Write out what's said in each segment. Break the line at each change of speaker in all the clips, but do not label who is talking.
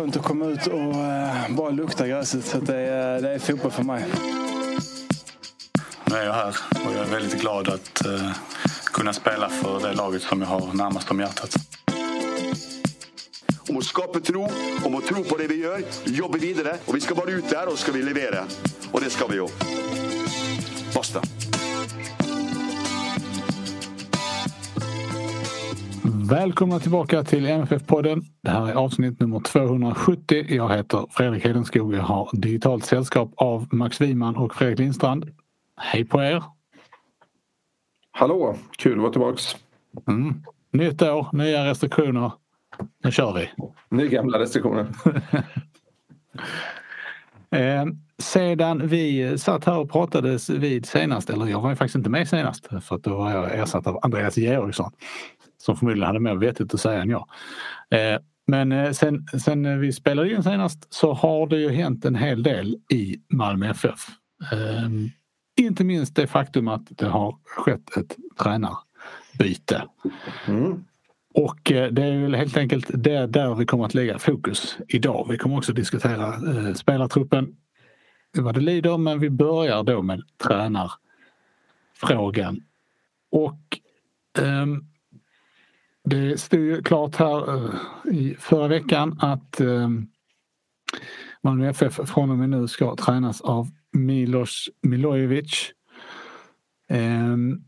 Skönt att komma ut och uh, bara lukta gräset. Så det, är, det är fotboll för mig.
Nu är jag här och jag är väldigt glad att uh, kunna spela för det laget som jag har närmast om hjärtat.
Om att skapa tro, om att tro på det vi gör, jobba vidare och vi ska vara ute där och ska vi leverera. Och det ska vi ju. Basta.
Välkomna tillbaka till MFF-podden. Det här är avsnitt nummer 270. Jag heter Fredrik Hedenskog. Jag har digitalt sällskap av Max Wiman och Fredrik Lindstrand. Hej på er!
Hallå! Kul att vara tillbaks.
Mm. Nytt år, nya restriktioner. Nu kör vi!
Nya gamla restriktioner.
eh, sedan vi satt här och pratades vid senast, eller jag var ju faktiskt inte med senast för att då var jag ersatt av Andreas Georgsson som förmodligen hade mer vettigt att säga än jag. Eh, men sen, sen vi spelade in senast så har det ju hänt en hel del i Malmö FF. Eh, inte minst det faktum att det har skett ett tränarbyte. Mm. Och det är väl helt enkelt det där vi kommer att lägga fokus idag. Vi kommer också diskutera eh, spelartruppen, vad det lider, men vi börjar då med tränarfrågan. Och um, det stod ju klart här eh, i förra veckan att eh, Malmö FF från och med nu ska tränas av Milos Milojevic. Ehm,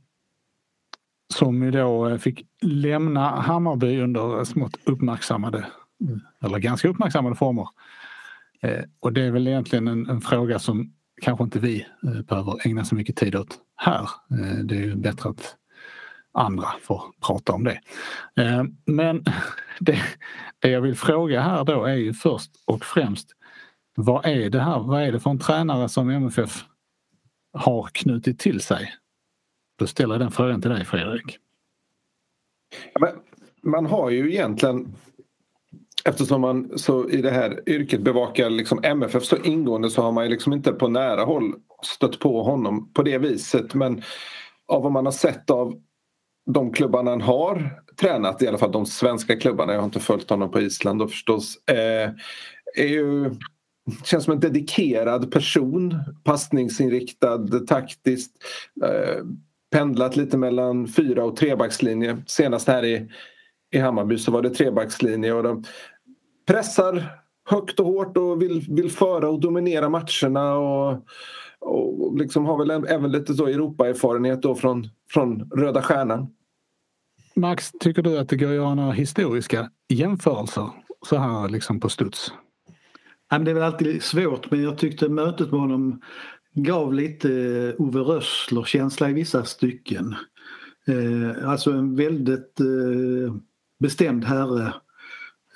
som ju då eh, fick lämna Hammarby under smått uppmärksammade, eller ganska uppmärksammade former. Och det är väl egentligen en, en, fråga som kanske inte vi behöver ägna så mycket tid åt här. Det är ju bättre att andra får prata om det. Eh, men det, det jag vill fråga här då är ju först och främst vad är det här? Vad är det för en tränare som MFF har knutit till sig? Då ställer jag den frågan till dig Fredrik.
Ja, man har ju egentligen Eftersom man så i det här yrket bevakar liksom MFF så ingående så har man ju liksom inte på nära håll stött på honom på det viset men av vad man har sett av de klubbarna han har tränat, i alla fall de svenska klubbarna, jag har inte följt honom på Island då förstås, eh, är ju känns som en dedikerad person, passningsinriktad, taktiskt. Eh, pendlat lite mellan fyra och trebackslinje. Senast här i, i Hammarby så var det trebackslinje och de pressar högt och hårt och vill, vill föra och dominera matcherna och, och liksom har väl även lite så Europaerfarenhet då från, från Röda Stjärnan.
Max, tycker du att det går att göra några historiska jämförelser så här liksom på studs?
Det är väl alltid svårt men jag tyckte mötet med honom gav lite Ove Rössler-känsla i vissa stycken. Eh, alltså en väldigt eh, bestämd herre.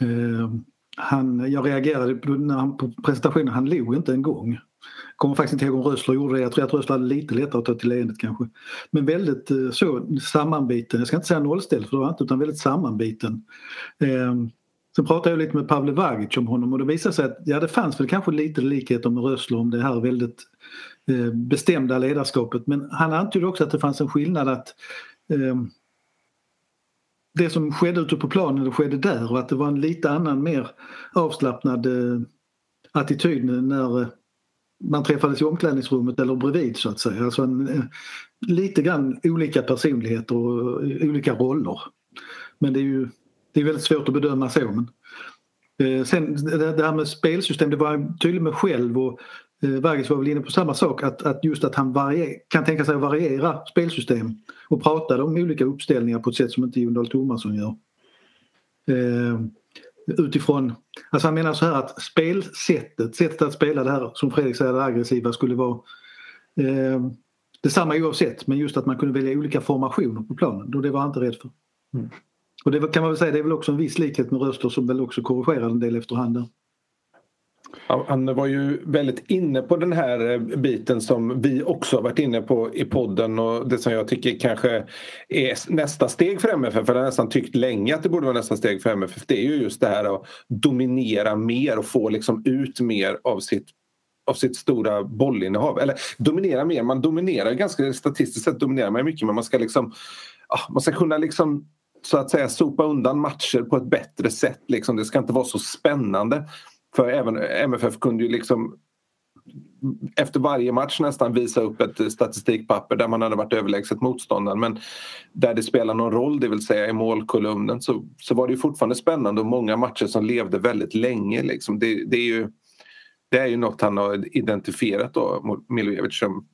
Eh, han, jag reagerade på, när han, på presentationen, han log inte en gång. Kommer faktiskt inte ihåg om Rössler gjorde det. Jag tror att Rösler hade lite lättare att ta till leendet kanske. Men väldigt eh, så sammanbiten, jag ska inte säga nollställd för det var inte utan väldigt sammanbiten. Eh, Sen pratade jag lite med Pavle Vagic om honom och det visade sig att ja, det fanns väl kanske lite likheter med Rössler om det här väldigt eh, bestämda ledarskapet. Men han antydde också att det fanns en skillnad att eh, det som skedde ute på planen det skedde där och att det var en lite annan mer avslappnad eh, attityd när eh, man träffades i omklädningsrummet eller bredvid så att säga. Alltså en, lite grann olika personligheter och olika roller. Men det är ju det är väldigt svårt att bedöma så. Men, eh, sen det, här med spelsystem, det var han tydlig med själv och eh, Vargas var väl inne på samma sak att, att just att han varier, kan tänka sig att variera spelsystem och pratade om olika uppställningar på ett sätt som inte Jon Dahl Tomasson gör. Eh, utifrån, alltså han menar så här att spelsättet, sättet att spela det här som Fredrik säger det aggressiva skulle vara eh, detsamma oavsett men just att man kunde välja olika formationer på planen och det var han inte rädd för. Mm. Och det kan man väl säga, det är väl också en viss likhet med Röster som väl också korrigerar en del efterhand.
Han var ju väldigt inne på den här eh, biten som vi också har varit inne på i podden och det som jag tycker kanske är nästa steg för MFF, för jag har nästan tyckt länge att det borde vara nästa steg för MFF, det är ju just det här att dominera mer och få liksom ut mer av sitt av sitt stora bollinnehav. Eller dominera mer, man dominerar ganska statistiskt sett dominerar man mycket men man ska liksom ah, man ska kunna liksom så att säga sopa undan matcher på ett bättre sätt. Liksom. Det ska inte vara så spännande. För även MFF kunde ju liksom efter varje match nästan visa upp ett statistikpapper där man hade varit överlägset motståndaren men där det spelar någon roll, det vill säga i målkolumnen så, så var det ju fortfarande spännande och många matcher som levde väldigt länge. Liksom. Det, det, är ju, det är ju något han har identifierat då, Milojevic som...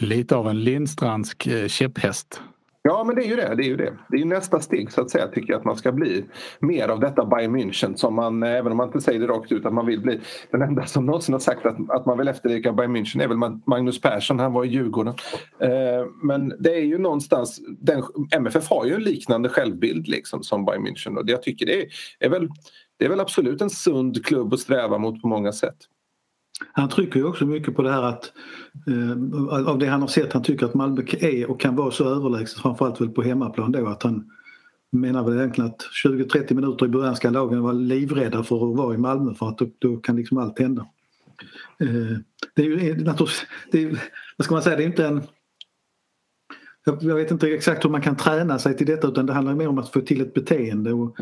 Lite av en Lindstrandsk eh, käpphäst.
Ja, men det är ju det. Det är ju det. Det är nästa steg så att säga, tycker jag att man ska bli. Mer av detta Bayern München som man, eh, även om man inte säger det rakt ut, att man vill bli. Den enda som någonsin har sagt att, att man vill efterlika Bayern München är väl Magnus Persson, han var i Djurgården. Eh, men det är ju någonstans, den, MFF har ju en liknande självbild liksom som Bayern München och det jag tycker det är, är väl, det är väl absolut en sund klubb att sträva mot på många sätt.
Han trycker ju också mycket på det här att eh, av det han har sett, han tycker att Malmö är och kan vara så överlägset framförallt väl på hemmaplan då att han menar väl egentligen att 20-30 minuter i början ska lagen vara livrädda för att vara i Malmö för att då, då kan liksom allt hända. Eh, det är ju naturligtvis, det är, vad ska man säga, det är inte en jag vet inte exakt hur man kan träna sig till detta utan det handlar mer om att få till ett beteende. Och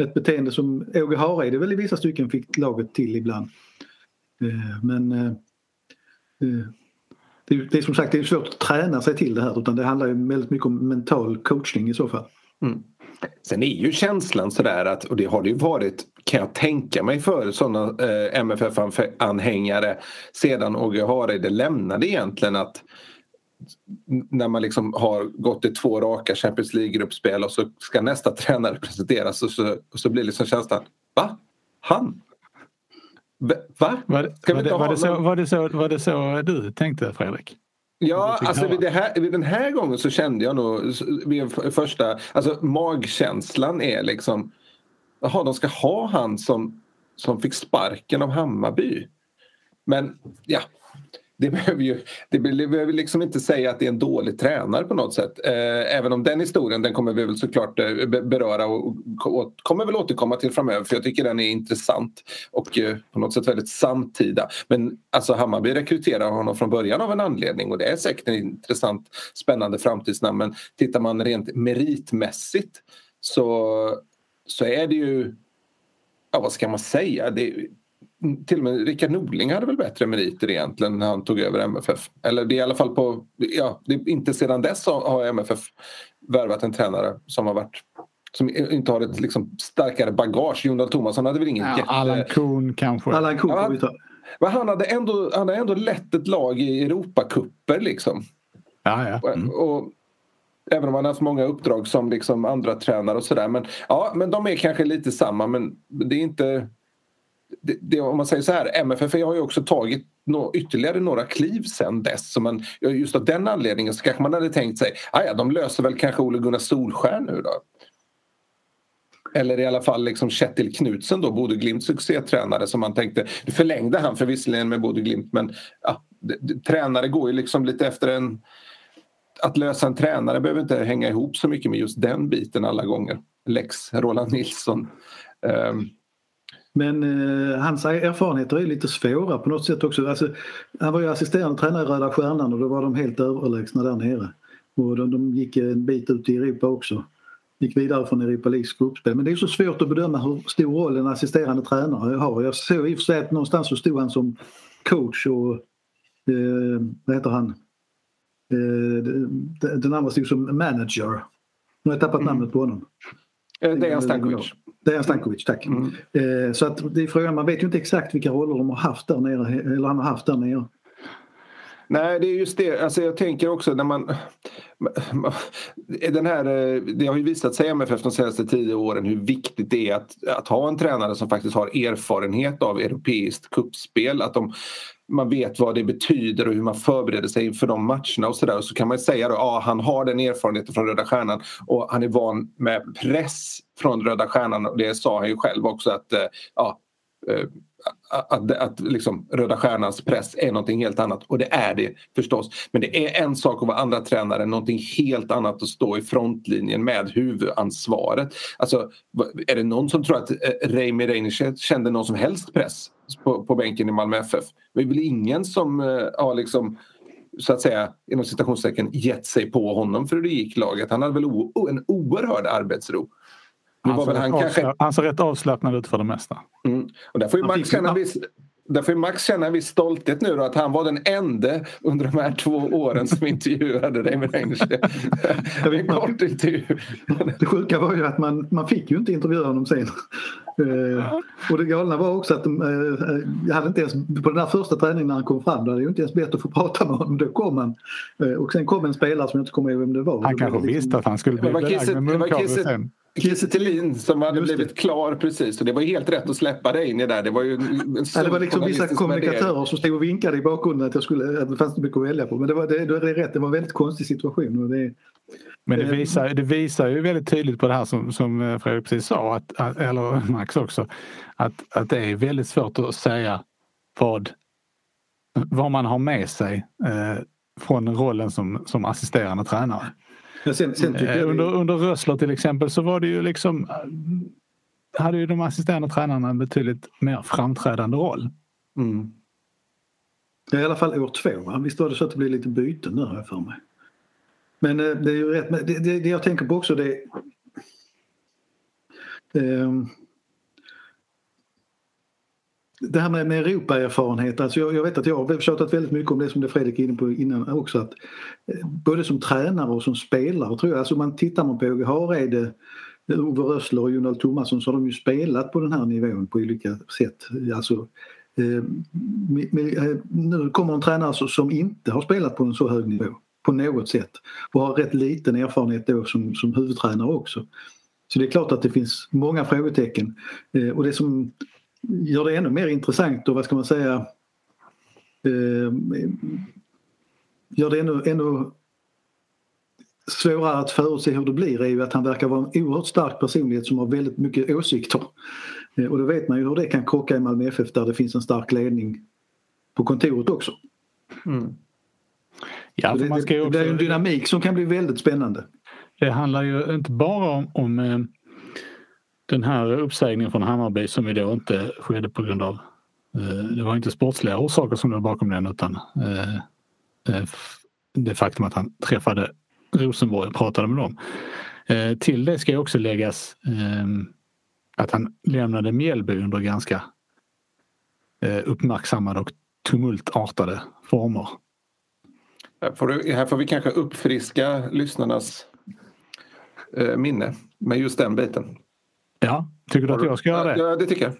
ett beteende som Åge Hareide väl i vissa stycken fick laget till ibland. Eh, men eh, eh, det är som sagt det är svårt att träna sig till det här utan det handlar ju väldigt mycket om mental coachning i så fall. Mm.
Sen är ju känslan sådär att, och det har det ju varit kan jag tänka mig för sådana eh, MFF-anhängare sedan Åge Hareide lämnade egentligen att när man liksom har gått i två raka Champions League-gruppspel och så ska nästa tränare presenteras och så, och så blir liksom känslan Va? Han? Va?
Var, var, det, var, det så, var, det så, var det så du tänkte Fredrik?
Ja, alltså vid, här, vid, den här gången så kände jag nog vid första, alltså magkänslan är liksom Jaha, de ska ha han som, som fick sparken av Hammarby. Men ja, det behöver ju det behöver liksom inte säga att det är en dålig tränare på något sätt. Eh, även om den historien den kommer vi väl såklart eh, beröra och, och, kommer väl återkomma till framöver för jag tycker den är intressant och eh, på något sätt väldigt samtida. Men alltså Hammarby rekryterar honom från början av en anledning och det är säkert en intressant spännande framtidsnamn men tittar man rent meritmässigt så, så är det ju ja, vad ska man säga? Det, till och med Rickard Norling hade väl bättre meriter egentligen när han tog över MFF. Eller det är i alla fall på, ja, det är inte sedan dess har MFF värvat en tränare som har varit som inte har ett liksom, starkare bagage. Jon Thomasson hade väl ingen ja,
jätte... Allan Kuhn kanske.
Allan Kuhn ja, ta.
Men han hade, ändå, han hade ändå lett ett lag i Europakupper liksom.
Ja, ja. Mm.
Och, och, även om han har haft många uppdrag som liksom andra tränare och sådär. Men, ja, men de är kanske lite samma men det är inte det, det, om man säger så här, MFF har ju också tagit no, ytterligare några kliv sen dess. Så man, just av den anledningen så kanske man hade tänkt sig, att ja de löser väl kanske Ole Gunnar Solskär nu då. Eller i alla fall liksom Kjetil Knutsen då, Bodø Glimts succétränare som man tänkte, nu förlängde han för visserligen med Bodø Glimt men ja, det, det, tränare går ju liksom lite efter en att lösa en tränare behöver inte hänga ihop så mycket med just den biten alla gånger. Lex Roland Nilsson. Um,
men eh, hans erfarenheter är lite svåra på något sätt också. Alltså, han var ju assisterande tränare i Röda Stjärnan och då var de helt överlägsna där nere. Och de, de gick en bit ut i Europa också. Gick vidare från Europa Leagues gruppspel. Men det är så svårt att bedöma hur stor roll en assisterande tränare har. Jag såg i och för sig att någonstans så stod han som coach och eh, vad heter han? Eh, den andra stod som manager. Nu har jag tappat mm. namnet på honom.
Eh, Dejan Stankovic.
Dejan Stankovic, tack. Mm. Eh, så att det är frågan, man vet ju inte exakt vilka roller de har haft där nere, eller han har haft där nere.
Nej, det är just det. Alltså jag tänker också när man... Den här, eh, det har ju visat sig MFF de senaste tio åren hur viktigt det är att, att ha en tränare som faktiskt har erfarenhet av europeiskt kuppspel. Att de, man vet vad det betyder och hur man förbereder sig inför de matcherna och sådär. Så kan man säga att ja, han har den erfarenheten från Röda Stjärnan och han är van med press från Röda Stjärnan och det sa han ju själv också att eh, ja, eh, att, att liksom Röda Stjärnans press är någonting helt annat och det är det förstås. Men det är en sak att vara andra tränare, någonting helt annat att stå i frontlinjen med huvudansvaret. Alltså, är det någon som tror att eh, Reimi Reinisch kände någon som helst press på, på bänken i Malmö FF? Det är väl ingen som uh, har liksom så att säga inom citationstecken gett sig på honom för hur det gick laget. Han hade väl o, en oerhörd arbetsro.
Han, var väl han, kanske... han ser rätt avslappnad ut för det mesta.
Mm. Och där får ju Max känna viss, där får Max känna en viss stolthet nu då, att han var den enda under de här två åren som intervjuade Raymond Reinerstedt. en kort intervju.
Det sjuka var ju att man, man fick ju inte intervjua honom sen. Uh, och det galna var också att de, uh, jag hade inte ens, på den där första träningen när han kom fram, då hade jag inte ens bett att få prata med honom. Då kom han. Uh, och sen kom en spelare som jag inte kommer ihåg vem det var.
Han kanske liksom... visste att han skulle bli belagd med munkavle sen.
Kiese Thelin som hade blivit klar precis och det var helt rätt att släppa dig in i där. Det var ju en
ja, Det var liksom vissa kommunikatörer som stod och vinkade i bakgrunden att, jag skulle, att det fanns mycket att välja på. Men det, var, det, det är rätt, det var en väldigt konstig situation. Och det,
men det visar, det visar ju väldigt tydligt på det här som, som eh, Fredrik precis sa, att, eller Max också, att, att det är väldigt svårt att säga vad, vad man har med sig eh, från rollen som, som assisterande tränare. Sen, sen eh, under, under Rössler till exempel så var det ju liksom eh, hade ju de assisterande tränarna en betydligt mer framträdande roll. Mm.
I alla fall år två. Visst var det så att det blev lite byten nu har jag för mig. Men eh, det är ju rätt. Det, det, det jag tänker på också det eh, det här med, med Europaerfarenhet, alltså jag, jag, vet att jag har tjatat väldigt mycket om det som det Fredrik är inne på innan också. Att, eh, både som tränare och som spelare tror jag, alltså man tittar man på Åge Hareide, Ove Rössler och Jonald Thomasson så har de ju spelat på den här nivån på olika sätt. Alltså, eh, eh nu kommer en tränare som inte har spelat på en så hög nivå på något sätt och har rätt liten erfarenhet då som, som huvudtränare också. Så det är klart att det finns många frågetecken eh, och det som gör det ännu mer intressant och vad ska man säga eh, gör det ännu, ännu svårare att förutse hur det blir är ju att han verkar vara en oerhört stark personlighet som har väldigt mycket åsikter. Eh, och då vet man ju hur det kan krocka i Malmö FF där det finns en stark ledning på kontoret också. Mm. Ja, det, också... det är en dynamik som kan bli väldigt spännande.
Det handlar ju inte bara om, om eh, den här uppsägningen från Hammarby som ju då inte skedde på grund av eh, det var inte sportsliga orsaker som låg bakom den utan eh, eh det faktum att han träffade Rosenborg och pratade med dem. Eh, till det ska också läggas ehm, att han lämnade Mjällby under ganska eh, uppmärksammade och tumultartade former.
Här får, du, här får vi kanske uppfriska lyssnarnas minne med just den biten.
Ja, tycker du att jag ska göra det?
Ja, det tycker jag.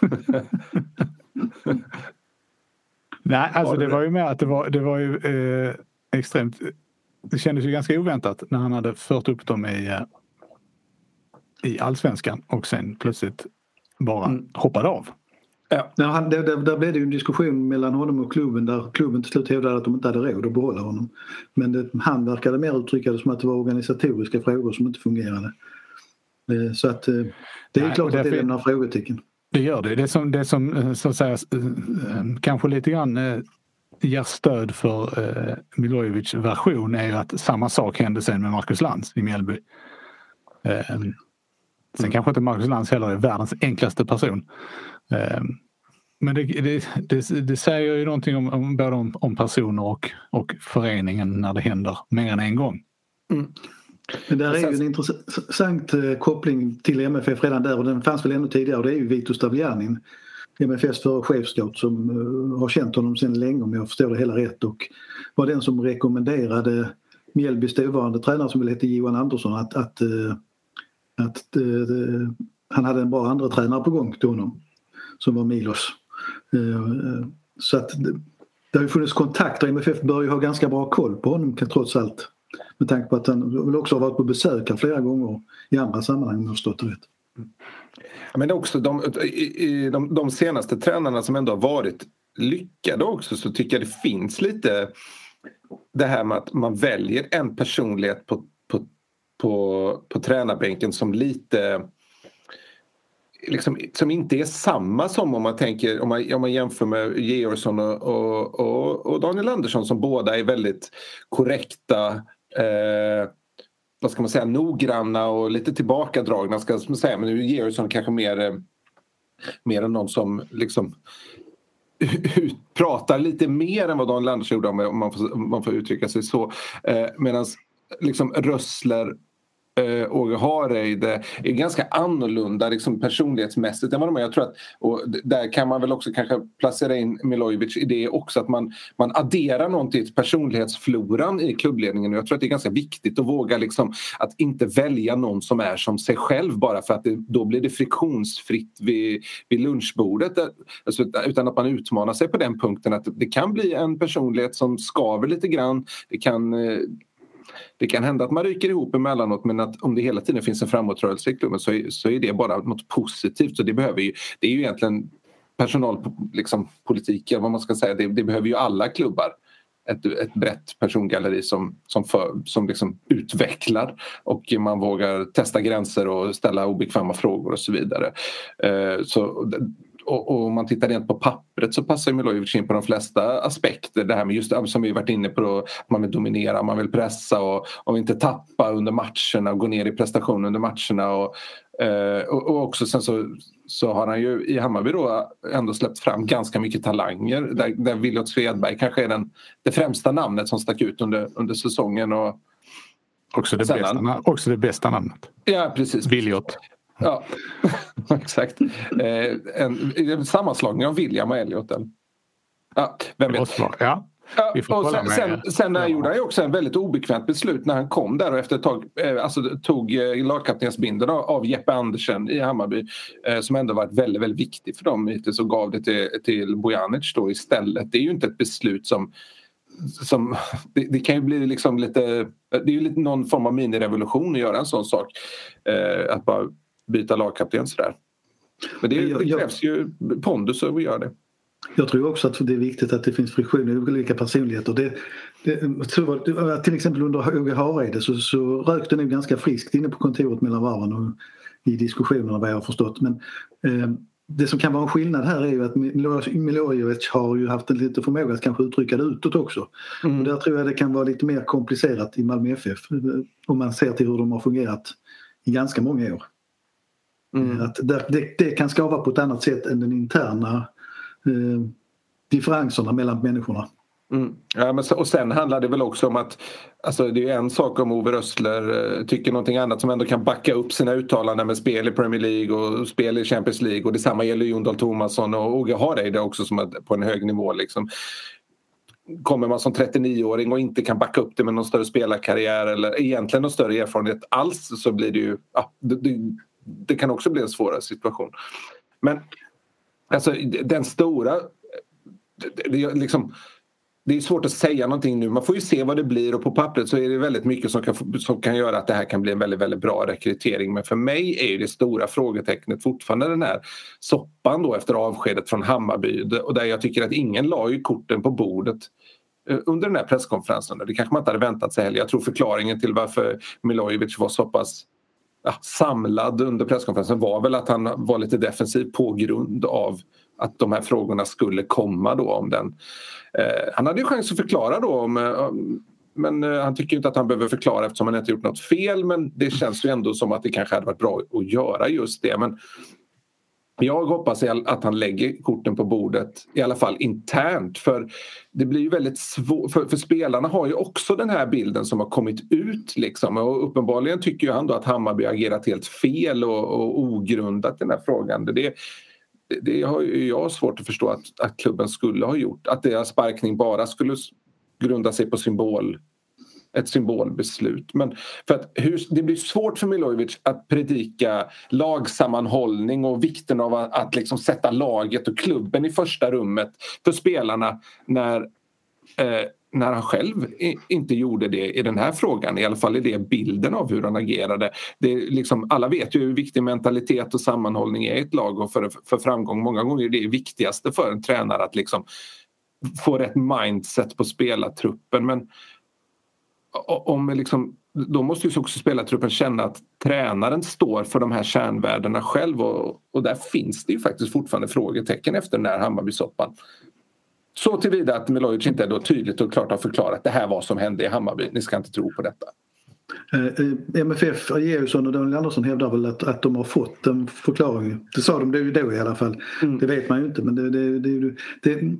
Nej, alltså det var ju mer att det var, det var ju eh, extremt... Det kändes ju ganska oväntat när han hade fört upp dem i, eh, i allsvenskan och sen plötsligt bara mm. hoppade av.
Ja. Ja, han, där, där, där blev det ju en diskussion mellan honom och klubben där klubben till slut hävdade att de inte hade råd att behålla honom. Men det, han verkade mer uttrycka det som att det var organisatoriska frågor som inte fungerade. Eh, så att eh, det är Nej, klart att det lämnar frågetecken.
Det gör det. Det som, det som eh, så att säga kanske lite grann ger stöd för Milojevic version är ju att samma sak hände sen med Marcus Lantz i Mjällby. Sen mm. kanske inte Marcus Lantz heller är världens enklaste person. Men det, det, det, det, säger ju någonting om, om både om, om, personer och, och föreningen när det händer mer än en gång. Mm.
Men där är ju en intressant eh, koppling till MFF redan där och den fanns väl ännu tidigare och det är ju Vito Stavljanin MFFs förre chefscout som uh, har känt honom sedan länge om jag förstår det hela rätt och var den som rekommenderade Mjällbys dåvarande tränare som väl hette Johan Andersson att, att, uh, att uh, han hade en bra andra tränare på gång till honom som var Milos. Så att det, det har ju funnits kontakter, MFF bör ju ha ganska bra koll på honom trots allt. Med tanke på att han väl också har varit på besök här flera gånger i andra sammanhang om jag förstått det rätt.
Men också de, de, de senaste tränarna som ändå har varit lyckade också så tycker jag det finns lite det här med att man väljer en personlighet på, på, på, på tränarbänken som lite liksom, som inte är samma som om man, tänker, om man, om man jämför med Georgsson och, och, och, och Daniel Andersson som båda är väldigt korrekta eh, vad ska man säga, noggranna och lite tillbakadragna ska man säga. Men nu är Georgsson kanske mer, eh, mer än någon som liksom pratar lite mer än vad Daniel Andersson gjorde om man får, om man får uttrycka sig så. Eh, Medan liksom Rössler eh, Åge Hareide är ganska annorlunda liksom, personlighetsmässigt än vad de är. Jag tror att, och där kan man väl också kanske placera in Milojevic i det också att man, man adderar någonting till personlighetsfloran i klubbledningen och jag tror att det är ganska viktigt att våga liksom, att inte välja någon som är som sig själv bara för att det, då blir det friktionsfritt vid, vid lunchbordet eh, alltså, utan att man utmanar sig på den punkten att det kan bli en personlighet som skaver lite grann. Det kan eh, det kan hända att man ryker ihop emellanåt men att om det hela tiden finns en framåtrörelse i klubben så är, så är det bara något positivt. Så det, behöver ju, det är ju egentligen personalpolitik, liksom, vad man ska säga. Det, det, behöver ju alla klubbar. Ett, ett brett persongalleri som, som, för, som liksom utvecklar och man vågar testa gränser och ställa obekväma frågor och så vidare. Eh, så och, och, om man tittar rent på pappret så passar Milojevic in på de flesta aspekter. Det här med just som vi varit inne på, då, att man vill dominera, man vill pressa och, och inte tappa under matcherna och gå ner i prestation under matcherna. Och, eh, och, och, också sen så, så har han ju i Hammarby då ändå släppt fram ganska mycket talanger där, där Williot Svedberg kanske är den, det främsta namnet som stack ut under, under säsongen. Och,
Också det, bästa, han, också det bästa namnet.
Ja, precis.
Williot.
Ja, exakt. Eh, en, en sammanslagning av William och Elliot. Ja, vem vet.
Ja.
Ja, och sen, sen, sen ja. gjorde han ju också en väldigt obekvämt beslut när han kom där och efter ett tag eh, alltså, tog eh, lagkaptensbindeln av, av Jeppe Andersen i Hammarby eh, som ändå varit väldigt, väldigt viktig för dem hittills och gav det till, till Bojanic då istället. Det är ju inte ett beslut som som, det, det, kan ju bli liksom lite, det är ju lite någon form av minirevolution att göra en sån sak. Eh, att bara byta lagkapten sådär. Men det, det krävs ju pondus att göra det.
Jag tror också att det är viktigt att det finns friktion i olika personligheter. Det, det, till exempel under Åge Hareide så, så rök det nog ganska friskt inne på kontoret mellan varven och i diskussionerna vad jag har förstått. Men eh, det som kan vara en skillnad här är ju att Milojevic har ju haft en lite förmåga att kanske uttrycka det utåt också. Mm. Och där tror jag det kan vara lite mer komplicerat i Malmö FF om man ser till hur de har fungerat i ganska många år. Mm. Att det, det, det, kan skava på ett annat sätt än den interna eh, differenserna mellan människorna.
Mm. Ja, men, och sen handlar det väl också om att alltså, det är en sak om Ove Rössler eh, tycker någonting annat som ändå kan backa upp sina uttalanden med spel i Premier League och spel i Champions League och detsamma gäller Jon Dahl Tomasson och Åge Hareide också som är på en hög nivå. Liksom. Kommer man som 39-åring och inte kan backa upp det med någon större spelarkarriär eller egentligen någon större erfarenhet alls så blir det ju ja, det, det, det kan också bli en svårare situation. Men alltså den stora... Det, det, liksom, det är svårt att säga någonting nu. Man får ju se vad det blir och på pappret så är det väldigt mycket som kan, som kan göra att det här kan bli en väldigt, väldigt bra rekrytering. Men för mig är det stora frågetecknet fortfarande den här soppan då efter avskedet från Hammarby och där jag tycker att ingen la ju korten på bordet eh, under den här presskonferensen. Det kanske man inte hade väntat sig heller. Jag tror förklaringen till varför Milojevic var så pass ja, samlad under presskonferensen var väl att han var lite defensiv på grund av att de här frågorna skulle komma då om den. Eh, han hade ju chans att förklara då om, eh, om men eh, han tycker inte att han behöver förklara eftersom han inte gjort något fel men det känns ju ändå som att det kanske hade varit bra att göra just det. Men jag hoppas att han lägger korten på bordet, i alla fall internt. För det blir ju väldigt svårt, för, för, spelarna har ju också den här bilden som har kommit ut. Liksom. Och uppenbarligen tycker han då att Hammarby agerat helt fel och, och ogrundat i den här frågan. Det, det, det har ju jag svårt att förstå att, att klubben skulle ha gjort. Att deras sparkning bara skulle grunda sig på symbol ett symbolbeslut. Men för att hur, det blir svårt för Milojevic att predika lagsammanhållning och vikten av att, att liksom sätta laget och klubben i första rummet för spelarna när eh, när han själv inte gjorde det i den här frågan. I alla fall är det bilden av hur han agerade. Det är liksom, alla vet ju hur viktig mentalitet och sammanhållning är i ett lag och för, för framgång. Många gånger är det viktigaste för en tränare att liksom få rätt mindset på spelartruppen. Men om liksom då måste ju också spelartruppen känna att tränaren står för de här kärnvärdena själv och, och där finns det ju faktiskt fortfarande frågetecken efter den här Hammarbysoppan. Så tillvida att Milojic inte då tydligt och klart har förklarat det här vad som hände i Hammarby. Ni ska inte tro på detta.
Eh, eh, MFF, Georgsson och Daniel Andersson hävdar väl att, att de har fått en förklaring. Det sa de då i alla fall. Mm. Det vet man ju inte men det, det, det, det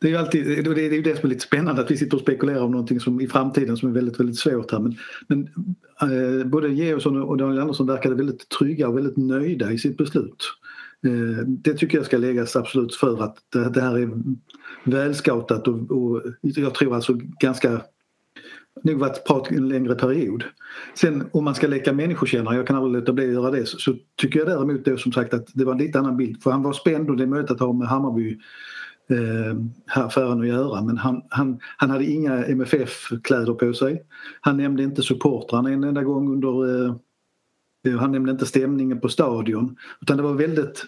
det är ju alltid, det är ju det som är lite spännande att vi sitter och spekulerar om någonting som i framtiden som är väldigt, väldigt svårt här. Men, men eh, både Georgsson och Daniel Andersson verkade väldigt trygga och väldigt nöjda i sitt beslut. Eh, det tycker jag ska läggas absolut för att det, det här är välscoutat och, och jag tror alltså ganska nog varit prat en längre period. Sen om man ska leka människokännare, jag kan aldrig låta bli att göra det, så, så tycker jag däremot då som sagt att det var en lite annan bild. För han var spänd och det är möjligt att ha med Hammarby eh, affären att göra men han, han, han hade inga MFF-kläder på sig. Han nämnde inte supportrarna en enda gång under eh, han nämnde inte stämningen på stadion utan det var väldigt,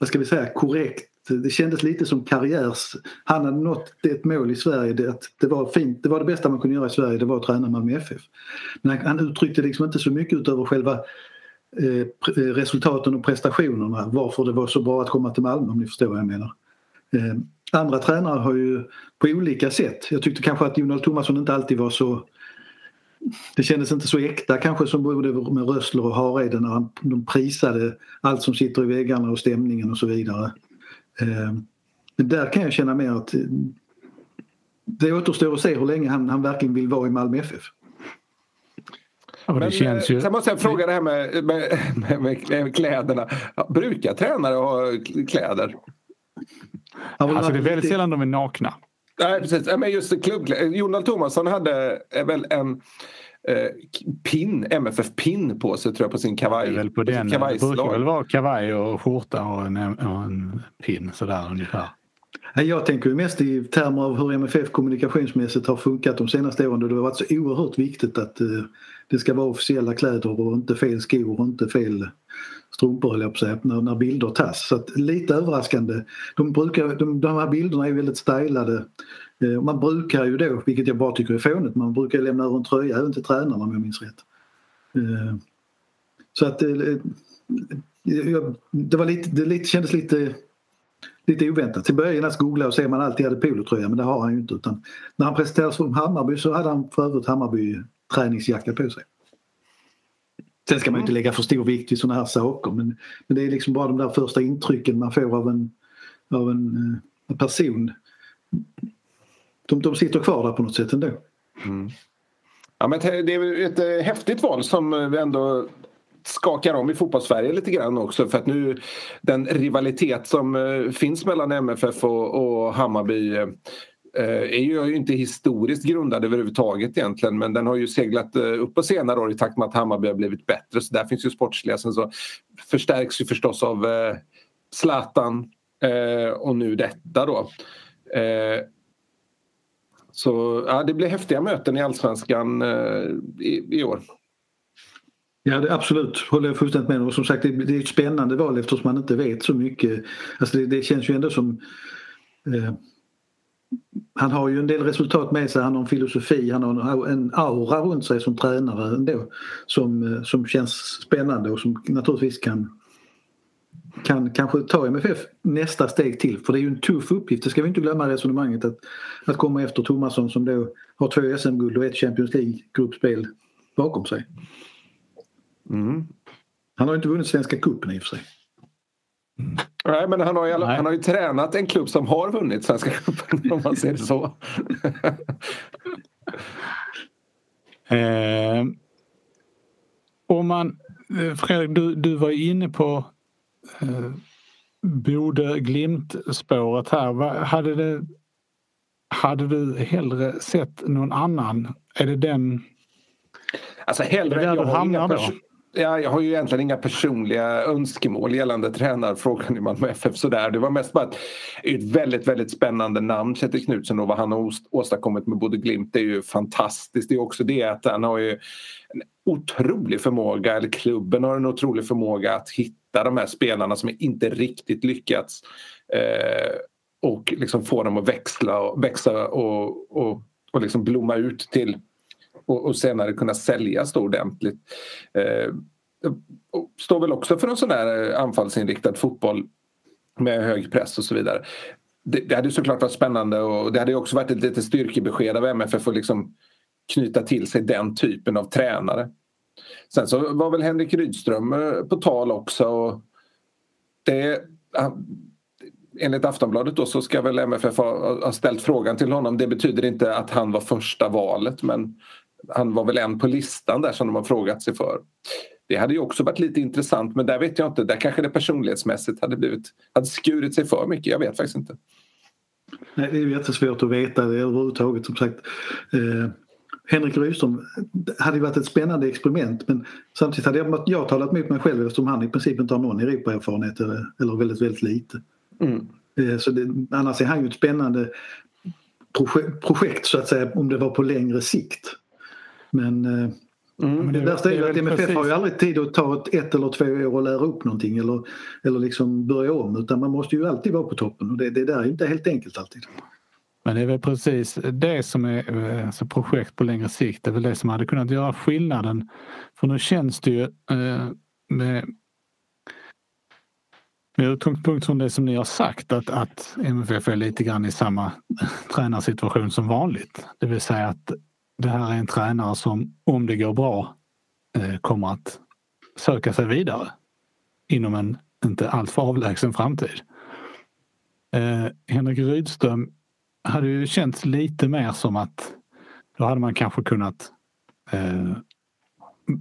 vad ska vi säga, korrekt. Det kändes lite som karriärs... Han hade nått ett mål i Sverige, det, att det var fint, det var det bästa man kunde göra i Sverige, det var att träna Malmö FF. Men han, han uttryckte liksom inte så mycket utöver själva eh, resultaten och prestationerna, varför det var så bra att komma till Malmö om ni förstår vad jag menar. Eh, andra tränare har ju på olika sätt, jag tyckte kanske att Jonald Thomasson inte alltid var så det kändes inte så äkta kanske som både med Rössler och Hareide när de prisade allt som sitter i väggarna och stämningen och så vidare. Eh, men där kan jag känna mer att det återstår att se hur länge han, han verkligen vill vara i Malmö FF.
Men, det känns ju... Sen måste jag fråga det här med, med, med, med kläderna. Brukar tränare ha kläder?
Alltså det är väldigt sällan de är nakna.
Nej precis, men just klubb... Jonald Thomasson hade väl en eh, pin, MFF-pin på sig tror jag på sin kavaj. Det,
väl på den, det brukar väl vara kavaj och skjorta och en, och en pin sådär ungefär.
Jag tänker ju mest i termer av hur MFF kommunikationsmässigt har funkat de senaste åren. Det har varit så oerhört viktigt att det ska vara officiella kläder och inte fel skor och inte fel strumpor höll jag på att säga, när, när bilder tas. Så att, lite överraskande. De, brukar, de, de här bilderna är väldigt stylade. Eh, man brukar ju då, vilket jag bara tycker är fånigt, man brukar lämna över en tröja även till tränarna om jag minns rätt. Eh, så att eh, eh, det, var lite, det lite, kändes lite lite oväntat. Till början googla och se om han alltid hade polotröja men det har han ju inte. Utan när han presenterades som Hammarby så hade han för övrigt Hammarby träningsjacka på sig. Sen ska man inte lägga för stor vikt vid sådana här saker men, men det är liksom bara de där första intrycken man får av en, av en, eh, en person. De, de sitter kvar där på något sätt ändå. Mm.
Ja, men det är ett eh, häftigt val som vi ändå skakar om i fotbollssverige lite grann också för att nu den rivalitet som eh, finns mellan MFF och, och Hammarby eh, Eh, är ju inte historiskt grundad överhuvudtaget egentligen men den har ju seglat eh, upp på senare år i takt med att Hammarby har blivit bättre så där finns ju sportsliga. Sen så förstärks ju förstås av eh, Zlatan eh, och nu detta då. Eh, Så ja, det blir häftiga möten i Allsvenskan eh, i, i år.
Ja det, absolut, håller jag fullständigt med om. Som sagt det, det är ett spännande val eftersom man inte vet så mycket. Alltså det, det känns ju ändå som eh, han har ju en del resultat med sig, han har en filosofi, han har en aura runt sig som tränare ändå som, eh, som känns spännande och som naturligtvis kan kan kanske ta MFF nästa steg till för det är ju en tuff uppgift, det ska vi inte glömma resonemanget att, att komma efter Thomasson som då har två SM-guld och ett Champions League-gruppspel bakom sig. Mm. Han har inte vunnit Svenska cupen i och för sig.
Nej, men han har, ju, han har ju tränat en klubb som har vunnit Svenska cupen om man ser det så.
eh, om man, Fredrik, du, du var inne på eh, Bode-Glimt-spåret här. Hade, det, hade du hellre sett någon annan? Är det den
Alltså hellre, jag, har inga ja, jag har ju egentligen inga personliga önskemål gällande tränarfrågan i Malmö FF. Sådär. Det var mest bara ett, ett väldigt, väldigt spännande namn, Kjetil Knutsen och vad han har åstadkommit med både Glimt. Det är ju fantastiskt. Det är också det att han har ju en otrolig förmåga, eller klubben har en otrolig förmåga att hitta de här spelarna som inte riktigt lyckats eh, och liksom få dem att växla och, växa och, och, och liksom blomma ut till och, och senare kunna säljas då ordentligt. Eh, står väl också för en sån där eh, anfallsinriktad fotboll med hög press och så vidare. Det, det hade såklart varit spännande och det hade också varit ett litet styrkebesked av MFF att liksom knyta till sig den typen av tränare. Sen så var väl Henrik Rydström eh, på tal också. Och det, enligt Aftonbladet då så ska väl MFF ha, ha ställt frågan till honom. Det betyder inte att han var första valet men han var väl en på listan där som de har frågat sig för. Det hade ju också varit lite intressant men där vet jag inte. Där kanske det personlighetsmässigt hade, blivit, hade skurit sig för mycket. Jag vet faktiskt inte.
Nej, det är jättesvårt att veta det överhuvudtaget. Som sagt, eh, Henrik Rydström hade varit ett spännande experiment men samtidigt hade jag, jag talat mot mig själv eftersom han i princip inte har någon Europaerfarenhet eller, eller väldigt, väldigt lite. Mm. Eh, så det, annars är han ju ett spännande projekt så att säga om det var på längre sikt. Men eh, Mm, det, det värsta är att MFF precis. har ju aldrig tid att ta ett, ett eller två år och lära upp någonting eller, eller liksom börja om utan man måste ju alltid vara på toppen och det, det där är inte helt enkelt alltid.
Men det är väl precis det som är alltså projekt på längre sikt. Det är väl det som hade kunnat göra skillnaden. För nu känns det ju eh, med, med utgångspunkt från det som ni har sagt att, att MFF är lite grann i samma tränarsituation som vanligt. Det vill säga att det här är en tränare som om det går bra eh, kommer att söka sig vidare inom en inte alltför avlägsen framtid. Eh, Henrik Rydström hade ju känts lite mer som att då hade man kanske kunnat eh,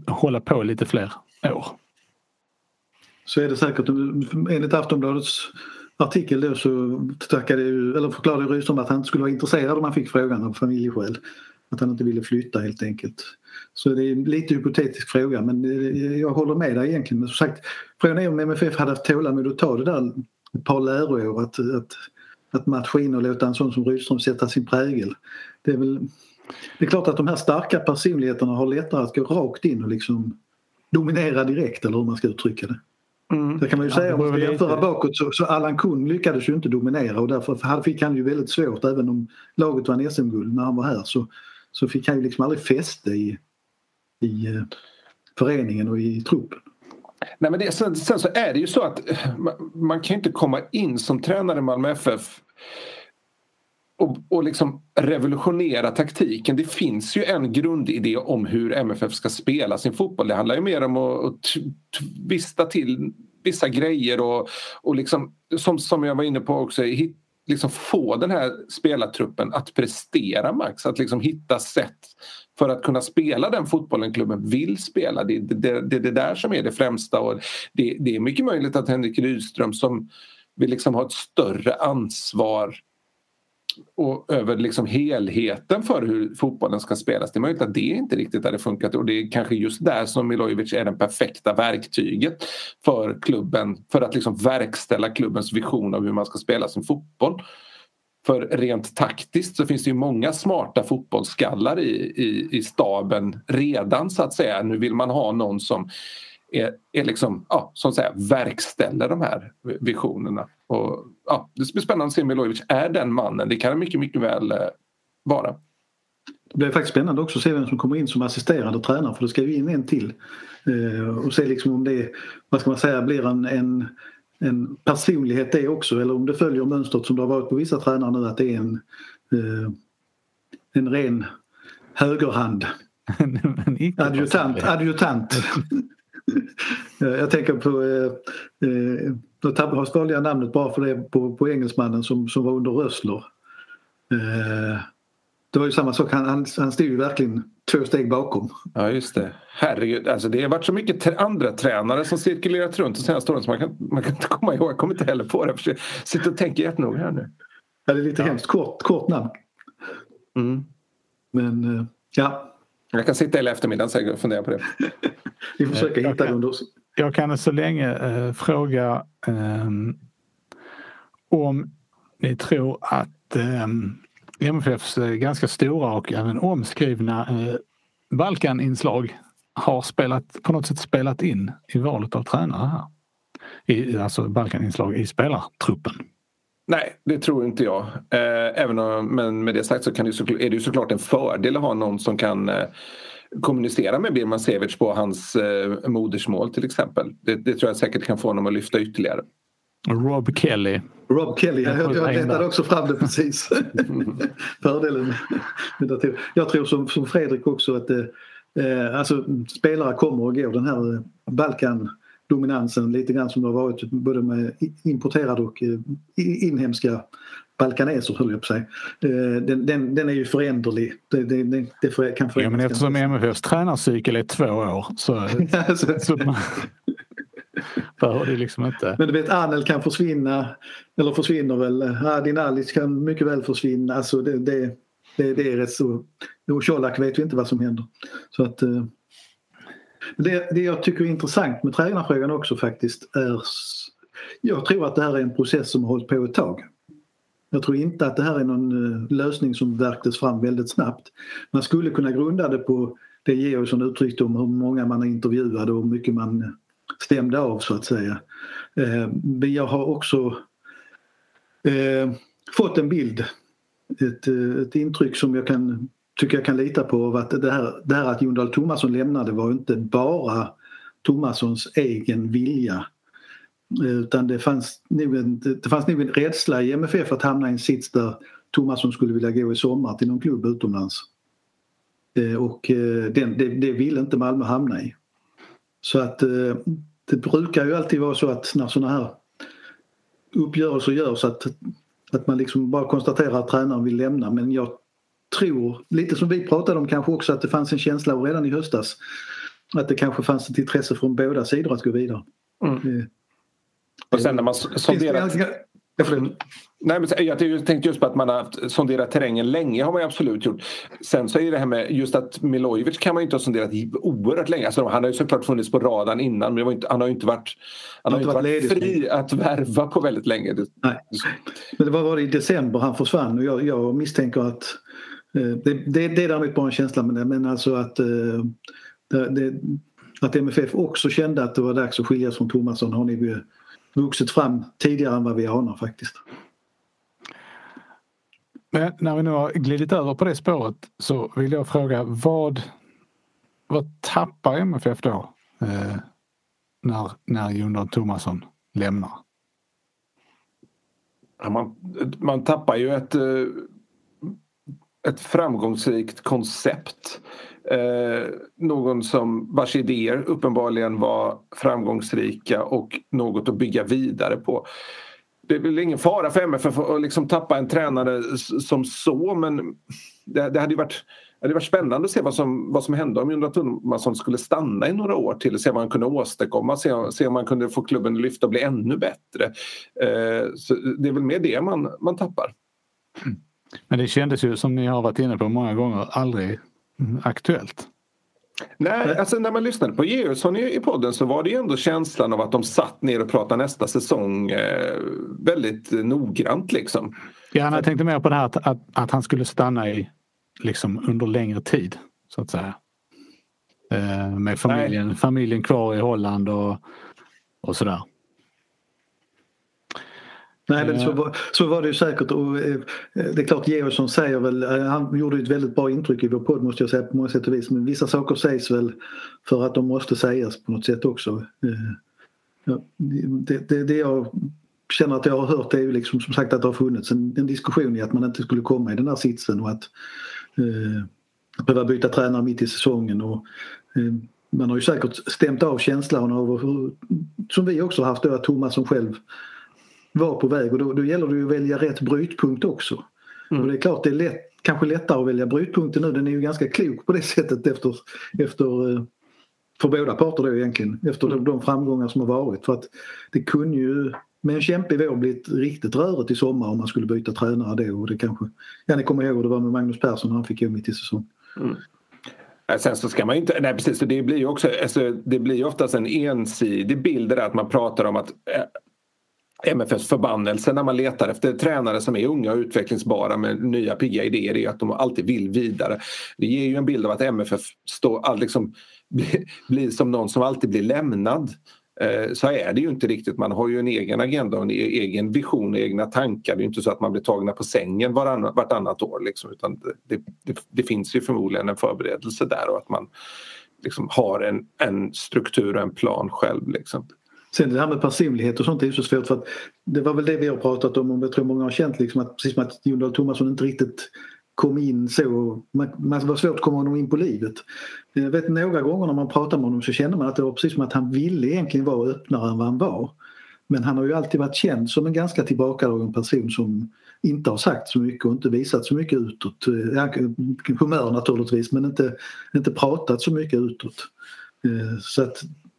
hålla på lite fler år.
Så är det säkert. Enligt Aftonbladets artikel då så tackade, eller förklarade Rydström att han inte skulle vara intresserad om han fick frågan av familjeskäl. Att han inte ville flytta helt enkelt. Så det är en lite hypotetisk fråga men jag håller med dig egentligen. Men som sagt, frågan är om MFF hade haft tålamod att ta det där ett par läroår att, att att matcha in och låta en sån som Rydström sätta sin prägel. Det är, väl, det är klart att de här starka personligheterna har lättare att gå rakt in och liksom dominera direkt eller hur man ska uttrycka det. Mm. Det kan man ju säga om man jämföra bakåt så, så Allan Kuhn lyckades ju inte dominera och därför fick han ju väldigt svårt även om laget vann SM-guld när han var här så, så fick han ju liksom aldrig fäste i, i eh, föreningen och i truppen.
Nej, men det, sen, sen, så är det ju så att eh, man, man kan inte komma in som tränare i Malmö FF och, och liksom revolutionera taktiken. Det finns ju en grundidé om hur MFF ska spela sin fotboll. Det handlar ju mer om att, att tvista till vissa grejer och, och liksom, som, som jag var inne på också, hit, liksom få den här spelartruppen att prestera max. Att liksom hitta sätt för att kunna spela den fotbollen klubben vill spela. Det är det, det, det, där som är det främsta. Och det, det är mycket möjligt att Henrik Rydström som vill liksom ha ett större ansvar och över liksom helheten för hur fotbollen ska spelas. Det är möjligt att det inte riktigt hade funkat och det är kanske just där som Milojevic är det perfekta verktyget för klubben för att liksom verkställa klubbens vision av hur man ska spela sin fotboll. För rent taktiskt så finns det ju många smarta fotbollsskallar i, i, i staben redan så att säga. Nu vill man ha någon som är, är liksom, ja, som säger, verkställer de här visionerna. Och, ja, det blir spännande att se om Milojevic är den mannen. Det kan det mycket, mycket väl eh, vara.
Det blir faktiskt spännande också att se vem som kommer in som assisterande tränare för det ska ju in en till. Eh, och se liksom om det, vad ska man säga, blir en, en, en personlighet det också eller om det följer mönstret som det har varit på vissa tränare nu att det är en, eh, en ren högerhand. adjutant. adjutant. Jag tänker på, eh, eh, då valde jag namnet bara för det på, på engelsmannen som, som var under Rössler. Eh, det var ju samma sak, han, han, han stod ju verkligen två steg bakom.
Ja just det. Herregud, alltså det har varit så mycket andra tränare som cirkulerat runt de senaste åren så man kan, man kan inte komma ihåg, jag kommer inte heller på det. Jag sitter och tänker jättenoga här nu.
Ja, det är lite ja. hemskt kort, kort namn. Mm. Men eh, ja.
Jag kan sitta hela eftermiddagen och fundera på det.
Vi försöker jag hitta
kan, Jag kan så länge eh, fråga eh, om ni tror att eh, MFFs eh, ganska stora och även omskrivna eh, Balkaninslag har spelat, på något sätt spelat in i valet av tränare här. I, alltså Balkaninslag i spelartruppen.
Nej, det tror inte jag. Eh, även om, men med det sagt så kan det så, är det ju såklart en fördel att ha någon som kan eh, kommunicera med Birman Sevic på hans eh, modersmål till exempel. Det, det, tror jag säkert kan få honom att lyfta ytterligare.
Rob Kelly.
Rob Kelly, jag, jag, jag letade också fram det precis. Fördelen med datorer. Jag tror som, som Fredrik också att eh, alltså, spelare kommer och går. Den här Balkan dominansen lite grann som det har varit både med importerade och eh, inhemska balkaneser höll jag på säga. Den, den, den är ju föränderlig. Det, det, det för, kan
ja, men eftersom MFFs tränarcykel är två år så, så man, behöver det liksom inte.
Men du vet Anel kan försvinna eller försvinner väl. Adin Alic kan mycket väl försvinna. Alltså det, det, det, det är rätt så. Och Colak vet vi inte vad som händer. Så att, eh, det, det jag tycker är intressant med tränarfrågan också faktiskt är jag tror att det här är en process som har hållit på ett tag. Jag tror inte att det här är någon eh, lösning som värktes fram väldigt snabbt. Man skulle kunna grunda det på det Georgsson uttryckte om hur många man intervjuade och hur mycket man stämde av så att säga. Eh, men jag har också eh, fått en bild, ett, ett intryck som jag kan tycker jag kan lita på av att det här, det här att Jon Dahl Tomasson lämnade var inte bara Tomassons egen vilja utan det fanns, nog en, det fanns nog en rädsla i MFF att hamna i en sits där Tomasson skulle vilja gå i sommar till någon klubb utomlands. Eh, och eh, den, det, det ville inte Malmö hamna i. Så att eh, det brukar ju alltid vara så att när sådana här uppgörelser görs att, att man liksom bara konstaterar att tränaren vill lämna men jag tror, lite som vi pratade om kanske också, att det fanns en känsla redan i höstas att det kanske fanns ett intresse från båda sidor att gå vidare. Mm.
Och sen när man sonderat... Nej, men jag tänkte just på att man har sonderat terrängen länge har man absolut gjort. Sen så är det här med just att Milojevic kan man inte ha sonderat oerhört länge. Alltså, han har ju såklart funnits på radarn innan men inte, han har ju inte varit, han har inte varit, varit fri att värva på väldigt länge.
Nej. Men det var, i december han försvann och jag, jag misstänker att eh, det, det, det är däremot bara en känsla men, men alltså att eh, det, att MFF också kände att det var dags att skiljas från Tomasson har ni vuxit fram tidigare än vad vi anar faktiskt.
Men när vi nu har glidit över på det spåret så vill jag fråga vad, vad tappar MFF då eh, när, när Jon Thomasson lämnar?
Man, man tappar ju ett, eh, ett framgångsrikt koncept. Eh, någon som vars idéer uppenbarligen var framgångsrika och något att bygga vidare på. Det är väl ingen fara för MFF att liksom tappa en tränare som så men det, det hade ju varit, det hade varit spännande att se vad som, vad som hände om Jonna Thomasson skulle stanna i några år till och se vad han kunde åstadkomma, se, se om han kunde få klubben att lyfta och bli ännu bättre. Eh, så det är väl mer det man, man tappar. Mm.
Men det kändes ju som ni har varit inne på många gånger aldrig aktuellt.
Nej, alltså när man lyssnade på Georgsson i, podden så var det ju ändå känslan av att de satt ner och pratade nästa säsong eh, väldigt noggrant liksom.
Ja, jag tänkte mer på det här att, att, att, han skulle stanna i liksom under längre tid så att säga. Eh, med familjen, familjen kvar i Holland och, och sådär.
Nej men så eh. var, så var det ju säkert och eh, det är klart Georgsson säger väl, eh, han gjorde ett väldigt bra intryck i vår podd måste jag säga på många sätt och vis men vissa saker sägs väl för att de måste sägas på något sätt också. Det, det, det jag känner att jag har hört är ju liksom som sagt att det har funnits en, en diskussion i att man inte skulle komma i den här sitsen och att eh, behöva byta tränare mitt i säsongen och eh, man har ju säkert stämt av känslan av som vi också haft då att Thomas som själv var på väg och då, då gäller det ju att välja rätt brytpunkt också. Mm. Och det är klart det är lätt, kanske lättare att välja brytpunkten nu. Den är ju ganska klok på det sättet efter, efter eh, för båda parter då egentligen efter mm. de framgångar som har varit. För att det kunde ju med en kämpig vår blivit riktigt rörigt i sommar om man skulle byta tränare då och det kanske, ja ni kommer ihåg hur det var med Magnus Persson när han fick gå mitt i säsong. Mm.
Sen så ska man inte, nej precis, det blir ju också, alltså, det blir ju oftast en ensidig bild där att man pratar om att eh, MFFs förbannelse när man letar efter tränare som är unga och utvecklingsbara med nya pigga idéer är att de alltid vill vidare. Det ger ju en bild av att MFF står, liksom, blir som någon som alltid blir lämnad. Eh, så är det ju inte riktigt. Man har ju en egen agenda och en e- egen vision och egna tankar. Det är inte så att man blir tagna på sängen vartannat år. Liksom, utan det, det, det, finns ju förmodligen en förberedelse där och att man liksom har en, en struktur och en plan själv. Liksom.
Sen det här med personlighet och sånt är ju så svårt för att det var väl det vi har pratat om och jag tror många har känt liksom att precis som att Jon Dahl Tomasson inte riktigt kom in så. Man, man var svårt att komma honom in på livet. Jag vet några gånger när man pratar med honom så känner man att det var precis som att han ville egentligen vara öppnare än vad han var. Men han har ju alltid varit känd som en ganska tillbakadragen person som inte har sagt så mycket och inte visat så mycket utåt. Humör naturligtvis men inte, inte pratat så mycket utåt. Eh, så att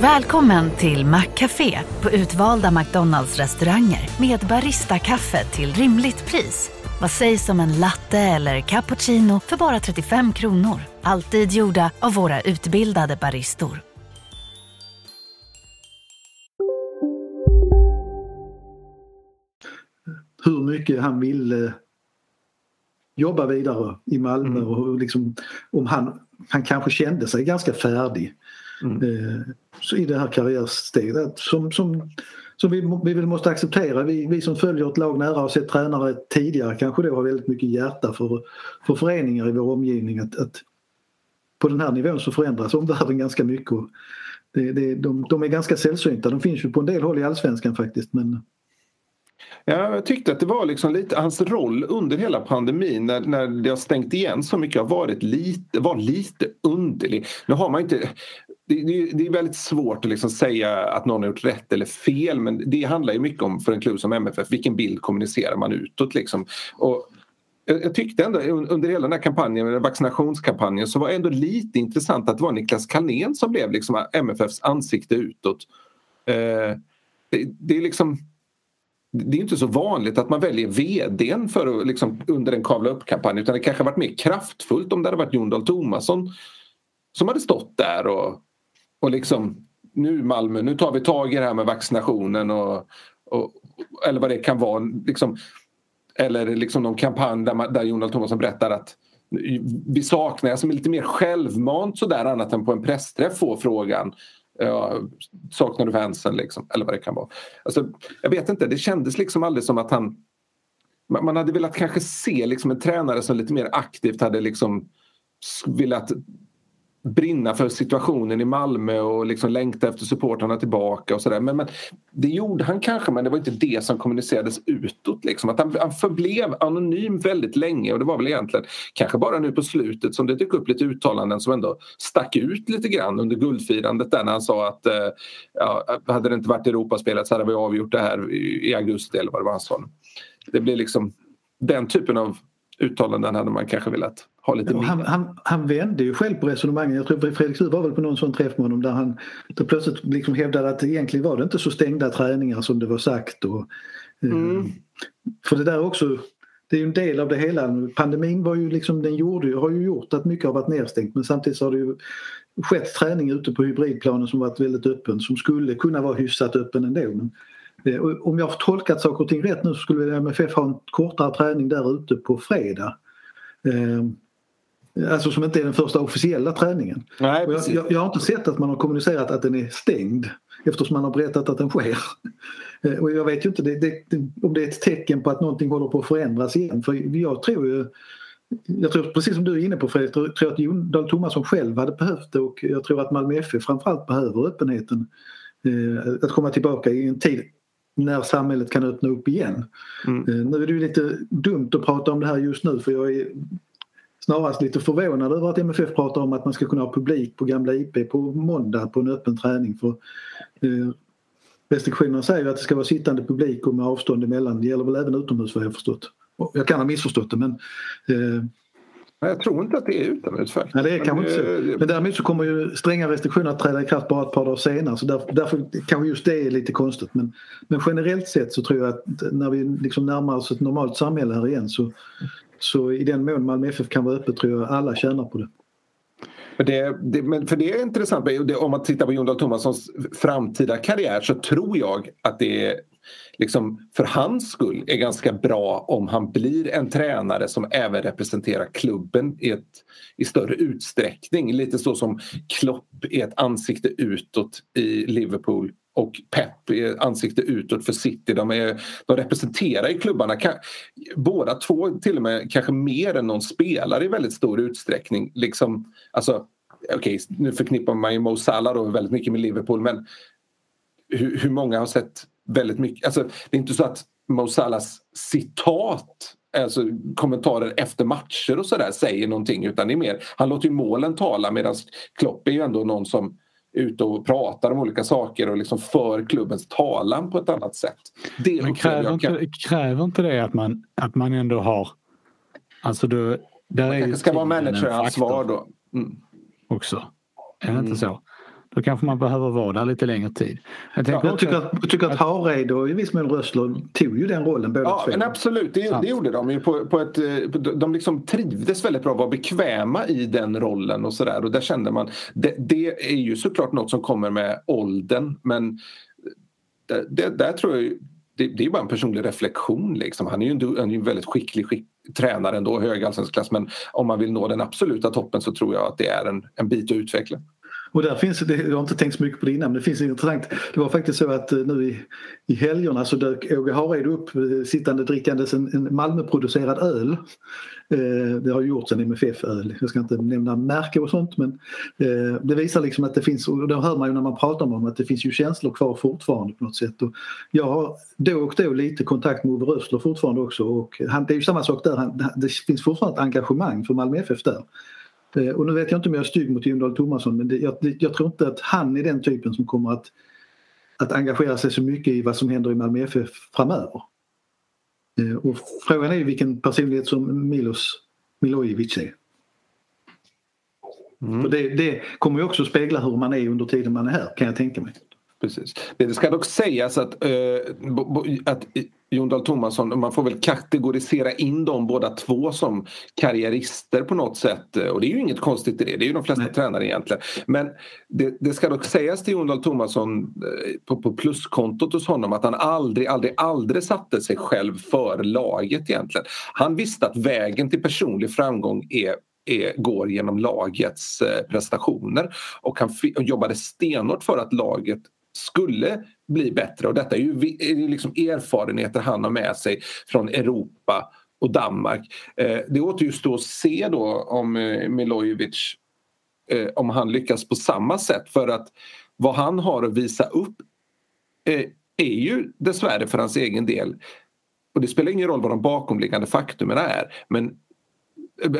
Välkommen till Maccafé på utvalda McDonalds restauranger med Baristakaffe till rimligt pris. Vad sägs om en latte eller cappuccino för bara 35 kronor? Alltid gjorda av våra utbildade baristor.
Hur mycket han ville jobba vidare i Malmö mm. och liksom, om han, han kanske kände sig ganska färdig mm. eh, så i det här karriärsteget. Som, som som vi, vi väl måste acceptera. Vi, vi som följer ett lag nära och sett tränare tidigare kanske då har väldigt mycket hjärta för, för föreningar i vår omgivning. Att, att på den här nivån så förändras omvärlden ganska mycket. Och det, det, de, de är ganska sällsynta. De finns ju på en del håll i allsvenskan faktiskt. Men
Ja, jag tyckte att det var liksom lite hans roll under hela pandemin när, när det har stängt igen så mycket har varit lite, var lite underlig. Nu har man inte det, det, det, är väldigt svårt att liksom säga att någon har gjort rätt eller fel men det handlar ju mycket om för en klubb som MFF vilken bild kommunicerar man utåt liksom. Och jag, tyckte ändå under hela den här kampanjen, vaccinationskampanjen så var det ändå lite intressant att det var Niklas Carlén som blev liksom MFFs ansikte utåt. Eh, det, det, är liksom det är inte så vanligt att man väljer vdn för att, liksom, under en kavla upp-kampanj utan det kanske varit mer kraftfullt om det hade varit Jon Dahl Tomasson som hade stått där och och liksom nu Malmö, nu tar vi tag i det här med vaccinationen och, och eller vad det kan vara. Liksom, eller liksom någon kampanj där, där Jonald Thomasson berättar att vi saknar, alltså lite mer självmant sådär annat än på en pressträff få frågan ja, saknar du fansen liksom, eller vad det kan vara. Alltså, jag vet inte, det kändes liksom aldrig som att han man hade velat kanske se liksom en tränare som lite mer aktivt hade liksom velat brinna för situationen i Malmö och liksom längta efter supportrarna tillbaka och sådär. Men, men, det gjorde han kanske men det var inte det som kommunicerades utåt. Liksom. Att han, han förblev anonym väldigt länge och det var väl egentligen kanske bara nu på slutet som det dök upp lite uttalanden som ändå stack ut lite grann under guldfirandet där när han sa att eh, ja, hade det inte varit Europaspelet så hade vi avgjort det här i, i augusti eller vad det var han sa. Det blev liksom den typen av uttalanden hade man kanske velat ha lite
ja, han, han, han, vände ju själv på resonemanget. Jag tror Fredrik Sud var väl på någon sån träff med honom där han där plötsligt liksom hävdade att egentligen var det inte så stängda träningar som det var sagt. Och, eh, mm. för det där också, det är ju en del av det hela. Pandemin var ju liksom, den gjorde, har ju gjort att mycket har varit nedstängt men samtidigt har det ju skett träning ute på hybridplanen som varit väldigt öppen som skulle kunna vara hyfsat öppen ändå. Men, om jag har tolkat saker och ting rätt nu så skulle MFF ha en kortare träning där ute på fredag. Eh, Alltså som inte är den första officiella träningen.
Nej,
jag, jag, jag, har inte sett att man har kommunicerat att den är stängd eftersom man har berättat att den sker. Eh, och jag vet ju inte det, det, om det är ett tecken på att någonting håller på att förändras igen. För jag tror ju jag tror precis som du är inne på Fredrik, jag tror att Jon Dahl Tomasson själv hade behövt det och jag tror att Malmö FF framförallt behöver öppenheten. Eh, att komma tillbaka i en tid när samhället kan öppna upp igen. Mm. Eh, nu är det ju lite dumt att prata om det här just nu för jag är snarast lite förvånad över att MFF pratar om att man ska kunna ha publik på gamla IP på måndag på en öppen träning. För, eh, restriktionerna säger att det ska vara sittande publik och med avstånd emellan. Det gäller väl även utomhus vad jag har förstått. Jag kan ha missförstått det men eh,
Jag tror inte att det är utomhusfält.
Nej, det är kanske inte så. Men däremot så kommer ju stränga restriktioner att träda i kraft bara ett par dagar senare så därför, därför kanske just det är lite konstigt. Men, men generellt sett så tror jag att när vi liksom närmar oss ett normalt samhälle här igen så, så i den mån Malmö FF kan vara öppet tror jag alla tjänar på det.
Det, det, men för det är intressant, om man tittar på Jon Dahl Tomassons framtida karriär så tror jag att det liksom, för hans skull är ganska bra om han blir en tränare som även representerar klubben i, ett, i större utsträckning. Lite så som Klopp är ett ansikte utåt i Liverpool och Pep är ansikte utåt för City. De, är, de representerar ju klubbarna, båda två till och med kanske mer än någon spelare i väldigt stor utsträckning. Liksom, alltså, okay, nu förknippar man ju Mo Salah då väldigt mycket med Liverpool men hur, hur många har sett väldigt mycket. Alltså, det är inte så att Mo Salahs citat alltså kommentarer efter matcher och sådär säger någonting utan det är mer, han låter ju målen tala medan Klopp är ju ändå någon som är ute och pratar om olika saker och liksom för klubbens talan på ett annat sätt.
Det Men kräver, inte, kräver inte det att man, att man ändå har... Alltså då,
där man kanske ska vara manageransvar då.
Mm. Också. Är det mm. inte så? Då kanske man behöver vara där lite längre tid.
Jag, ja, jag tycker, att, jag tycker att Hareid och i viss mån Rössler tog ju den rollen båda
ja, två. Men absolut, det, det gjorde de ju på, på ett... De liksom trivdes väldigt bra, var bekväma i den rollen och sådär. Och där kände man... Det, det, är ju såklart något som kommer med åldern men det, det, där tror jag det, det är bara en personlig reflektion. Liksom. Han är ju en, en väldigt skicklig skick, tränare ändå, hög allsvensk klass men om man vill nå den absoluta toppen så tror jag att det är en, en bit att utveckla.
Och där finns, det, jag har inte tänkt så mycket på det innan men det finns intressant. Det var faktiskt så att eh, nu i, i helgerna så dök Åge Hareide upp eh, sittande drickandes en, en Malmöproducerad öl. Eh, det har gjorts en MFF-öl. Jag ska inte nämna märke och sånt men eh, det visar liksom att det finns, och det hör man ju när man pratar om dem, att det finns ju känslor kvar fortfarande på något sätt. Och jag har då och då lite kontakt med Ove Rössler fortfarande också och han, det är ju samma sak där, han, det finns fortfarande ett engagemang för Malmö FF där. Eh, och nu vet jag inte om jag är stygg mot Jon Dahl Tomasson men det, jag, jag, tror inte att han är den typen som kommer att, att engagera sig så mycket i vad som händer i Malmö FF framöver. Eh, och frågan är vilken personlighet som Milos Milojevic är. Mm. För det, det kommer ju också spegla hur man är under tiden man är här kan jag tänka mig.
Precis. Det ska dock sägas att, uh, att Jon Dahl Tomasson, man får väl kategorisera in dem båda två som karriärister på något sätt. Och det är ju inget konstigt i det, det är ju de flesta Nej. tränare egentligen. Men det, det, ska dock sägas till Jon Dahl Tomasson eh, på, på pluskontot hos honom att han aldrig, aldrig, aldrig satte sig själv för laget egentligen. Han visste att vägen till personlig framgång är är, går genom lagets eh, prestationer och han jobbade stenhårt för att laget skulle bli bättre och detta är ju, liksom erfarenheter han har med sig från Europa och Danmark. Eh, det återstår att se då om eh, Milojevic eh, om han lyckas på samma sätt för att vad han har att visa upp är ju dessvärre för hans egen del och det spelar ingen roll vad de bakomliggande faktumen är men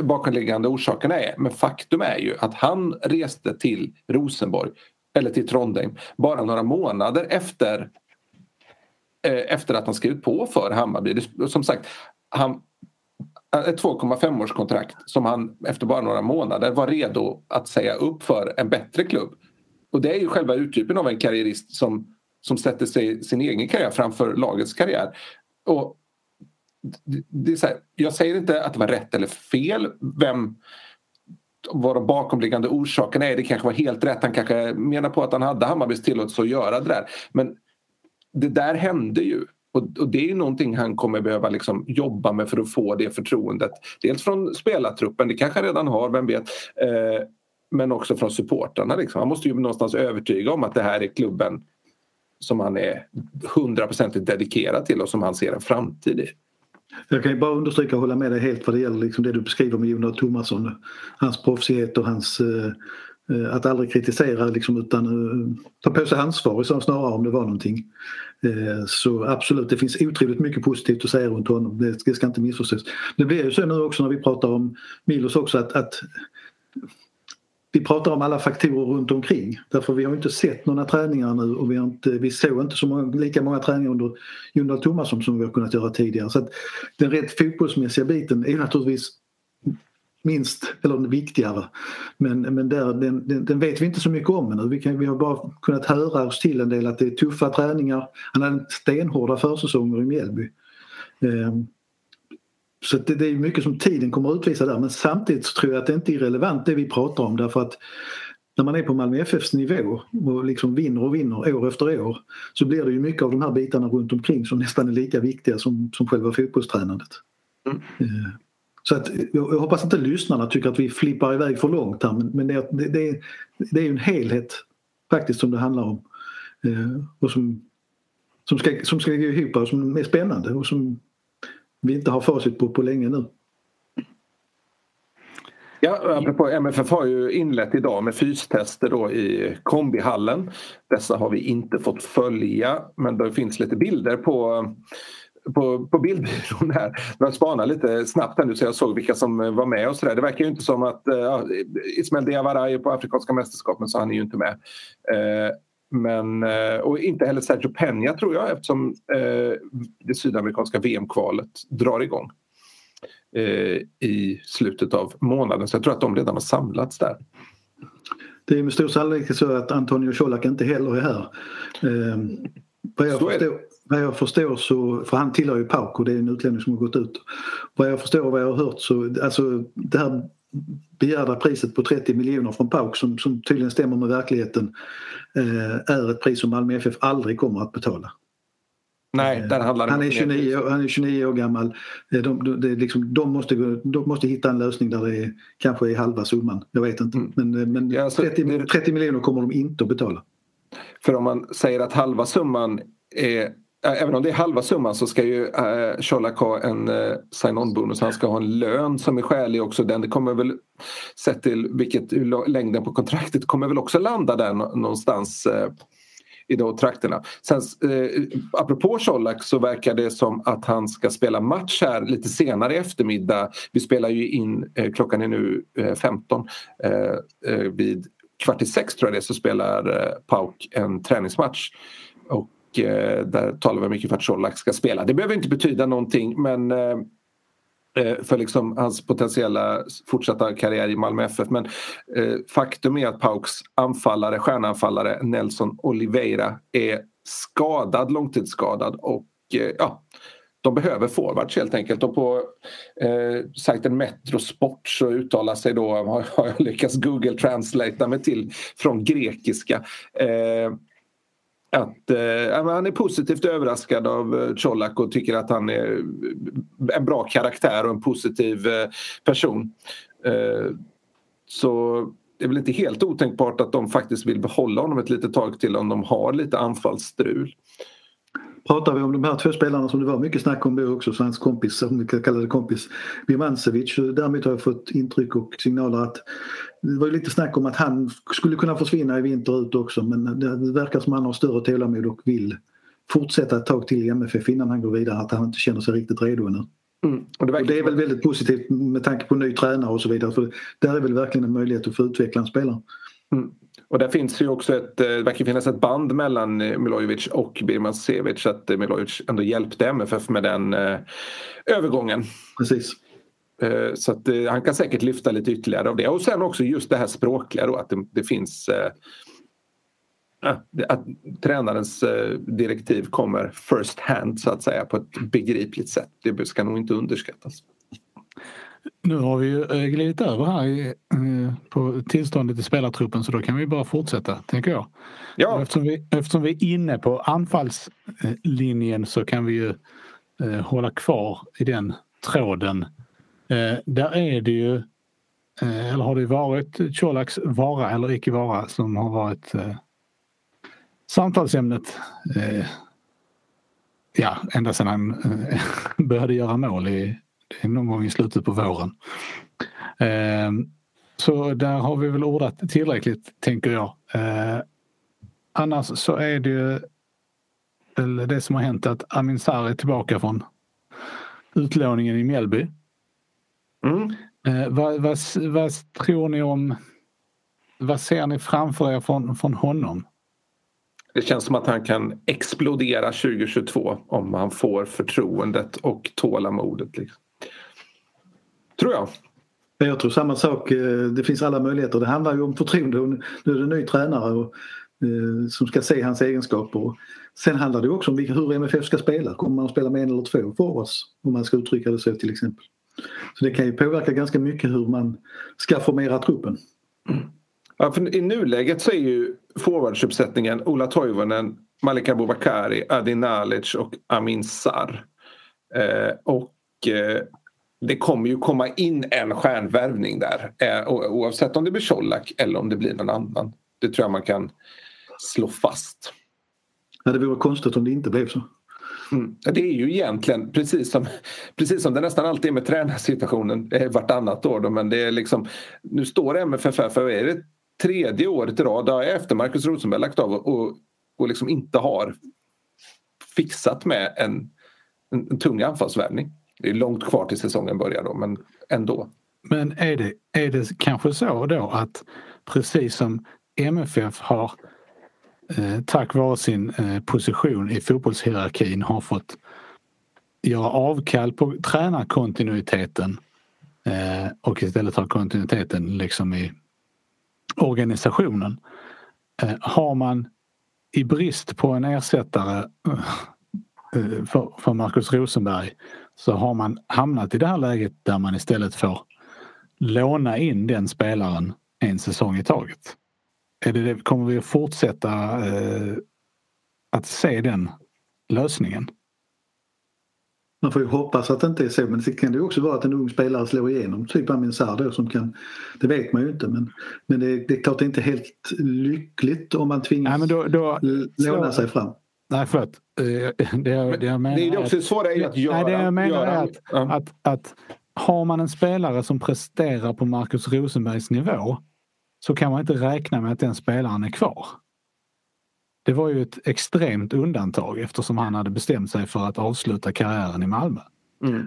bakomliggande orsakerna är men faktum är ju att han reste till Rosenborg eller till Trondheim bara några månader efter eh, efter att han skrivit på för Hammarby. Som sagt, han, eh, ett 2,5-årskontrakt som han efter bara några månader var redo att säga upp för en bättre klubb. Och det är ju själva uttypen av en karriärist som, som sätter sig sin egen karriär framför lagets karriär. Och det är så här, jag säger inte att det var rätt eller fel vem vad de bakomliggande orsakerna är. Det kanske var helt rätt. Han kanske menar på att han hade Hammarbys tillåtelse att göra det där. Men det där hände ju. Och, det är ju någonting han kommer behöva liksom jobba med för att få det förtroendet. Dels från spelartruppen, det kanske han redan har, vem vet. Eh, men också från supportrarna. Liksom. Han måste ju någonstans övertyga om att det här är klubben som han är hundraprocentigt dedikerad till och som han ser en framtid i.
Jag kan bara understryka och hålla med dig helt vad det gäller liksom det du beskriver med Jonas Thomasson. Hans proffsighet och hans eh, eh, att aldrig kritisera liksom, utan eh, ta på sig ansvar snarare om det var någonting. Eh, så absolut, det finns otroligt mycket positivt att säga runt honom. Det, det ska inte missförstås. Det blir ju så nu också när vi pratar om Milos också att, att vi pratar om alla faktorer runt omkring. Därför vi har inte sett några träningar nu och vi, har inte, vi såg inte så många, lika många träningar under Jon Dahl Tomasson som vi har kunnat göra tidigare. Så att den rent fotbollsmässiga biten är naturligtvis minst, eller viktigare. Men, men där, den, den, den, vet vi inte så mycket om ännu. Vi, kan, vi har bara kunnat höra oss till en del att det är tuffa träningar. Han hade stenhårda försäsonger i Mjällby. Um, så det, det, är mycket som tiden kommer att utvisa där men samtidigt så tror jag att det inte är irrelevant det vi pratar om därför att när man är på Malmö FFs nivå och liksom vinner och vinner år efter år så blir det ju mycket av de här bitarna runt omkring som nästan är lika viktiga som, som själva fotbollstränandet. Mm. Eh, så att, jag hoppas inte lyssnarna tycker att vi flippar iväg för långt här men, men det, det, det, det är ju en helhet faktiskt som det handlar om. Eh, och som, som, ska, som ska gå ihop och som är spännande och som vi inte har facit på på länge nu.
Ja, apropå MFF har ju inlett idag med fystester då i kombihallen. Dessa har vi inte fått följa men det finns lite bilder på på, på bildbyrån här. Jag spanar lite snabbt här nu så jag såg vilka som var med och sådär. Det verkar ju inte som att eh, ja, Ismail Diawara är på Afrikanska mästerskapen så han är ju inte med. Eh, men, uh, och inte heller Sergio Peña tror jag eftersom uh, det sydamerikanska VM-kvalet drar igång i slutet av månaden. Så jag tror att de redan har samlats där.
Det är med stor sannolikhet så att Antonio Colak inte heller är här. Eh, vad jag, förstår, vad jag förstår så, för han tillhör ju och det är en utlänning som har gått ut. Vad jag förstår och vad jag har hört så, alltså det här begärda priset på 30 miljoner från PAOK som, som tydligen stämmer med verkligheten eh, är ett pris som Malmö FF aldrig kommer att betala.
Nej, där handlar
han, är 29, han är 29 år gammal. Eh, de, de, de, liksom, de, måste, de måste hitta en lösning där det är, kanske är halva summan. Jag vet inte. Mm. Men, eh, men ja, 30, 30 miljoner kommer de inte att betala.
För om man säger att halva summan är Äh, även om det är halva summan så ska ju äh, eh, Colak ha en eh, sign-on-bonus. Han ska ha en lön som är skälig också. Den det kommer väl, sett till vilket längden på kontraktet, kommer väl också landa där någonstans eh, i de trakterna. Sen, eh, apropå Colak så verkar det som att han ska spela match här lite senare i eftermiddag. Vi spelar ju in, eh, klockan är nu eh, 15, vid kvart i sex tror jag det så spelar eh, Pauk en träningsmatch. Och eh, där talar vi mycket för att Colak ska spela. Det behöver inte betyda någonting men eh, eh för liksom hans potentiella fortsatta karriär i Malmö FF. Men eh, faktum är att Pauks anfallare, stjärnanfallare Nelson Oliveira är skadad, långtidsskadad och eh, ja, de behöver forwards helt enkelt och på eh, sajten Metrosport så uttalar sig då, har, har jag lyckats google translatea mig till, från grekiska. Eh, att eh, han är positivt överraskad av eh, Colak och tycker att han är eh, en bra karaktär och en positiv eh, person. Eh, så det är väl inte helt otänkbart att de faktiskt vill behålla honom ett litet tag till om de har lite anfallsstrul
pratar vi om de här två spelarna som det var mycket snack om då också, så hans kompis, som vi kallade kompis, Birmancevic. Däremot har jag fått intryck och signaler att det var lite snack om att han skulle kunna försvinna i vinter ut också men det verkar som att han har större tålamod och vill fortsätta ett tag till i MFF innan han går vidare, att han inte känner sig riktigt redo ännu. Mm. Och, det, och det är väl väldigt positivt med tanke på ny tränare och så vidare för där är väl verkligen en möjlighet att få utveckla en spelare.
Mm. Och där finns ju också ett, eh, det verkar finnas ett band mellan eh, Milojevic och Birman Sevic att eh, Milojevic ändå hjälpte MFF med den eh, övergången.
Precis.
Eh, så att eh, han kan säkert lyfta lite ytterligare av det. Och sen också just det här språkliga då att det, det finns att tränarens direktiv kommer first hand så att säga på ett begripligt sätt. Det ska nog inte underskattas.
Nu har vi ju eh, glidit över här eh, på tillståndet i spelartruppen så då kan vi bara fortsätta, tänker jag. Ja. Eftersom, vi, eftersom vi är inne på anfallslinjen så kan vi ju eh, hålla kvar i den tråden. Där är det ju, eller har det varit Colaks vara eller icke vara som har varit samtalsämnet ja, ända sedan han började göra mål i någon gång i slutet på våren. Eh, så där har vi väl ordat tillräckligt tänker jag. Eh, annars så är det ju det som har hänt att Amin Sarr är tillbaka från utlåningen i Mjällby. Mm. Eh, vad, vad, vad, tror ni om, vad ser ni framför er från, från honom?
Det känns som att han kan explodera 2022 om han får förtroendet och tålamodet. Liksom. Tror jag.
Jag tror samma sak. Eh, det finns alla möjligheter. Det handlar ju om förtroende. Nu är det en ny tränare och, eh, som ska se hans egenskaper. Sen handlar det också om hur MFF ska spela. Kommer man att spela med en eller två forwards? Om man ska uttrycka det så till exempel. Så det kan ju påverka ganska mycket hur man ska formera truppen.
Mm. Ja, I nuläget så är ju forwardsuppsättningen Ola Toivonen, Malika Abubakari, Adi Nalic och Amin Sar. Eh, och eh, det kommer ju komma in en stjärnvärvning där eh, oavsett om det blir Colak eller om det blir någon annan. Det tror jag man kan slå fast.
Ja, det vore konstigt om det inte blev så.
Mm. Det är ju egentligen precis som, precis som det nästan alltid är med tränarsituationen eh, vartannat år. Då, men det är liksom, nu står MFF för är det tredje året i rad efter Marcus Rosenberg lagt av och, och liksom inte har fixat med en, en, en tung anfallsvärvning. Det är långt kvar till säsongen börjar då men ändå.
Men är det, är det kanske så då att precis som MFF har eh, tack vare sin eh, position i fotbollshierarkin har fått göra avkall på tränarkontinuiteten eh, och istället ha kontinuiteten liksom i organisationen. Eh, har man i brist på en ersättare eh, för, för Markus Rosenberg så har man hamnat i det här läget där man istället får låna in den spelaren en säsong i taget. Är det, kommer vi att fortsätta eh, att se den lösningen?
Man får ju hoppas att det inte är så men det kan det också vara att en ung spelare slår igenom. Typ Amin Sarr som kan, det vet man ju inte men, men det, det är klart det är inte helt lyckligt om man tvingas Nej, då, då, låna sig fram.
Nej förlåt. Eh, det, det jag menar
det är också svåra är att göra.
Nej, det jag menar göra, är att, ja. att, att har man en spelare som presterar på Marcus Rosenbergs nivå så kan man inte räkna med att den spelaren är kvar. Det var ju ett extremt undantag eftersom han hade bestämt sig för att avsluta karriären i Malmö. Mm.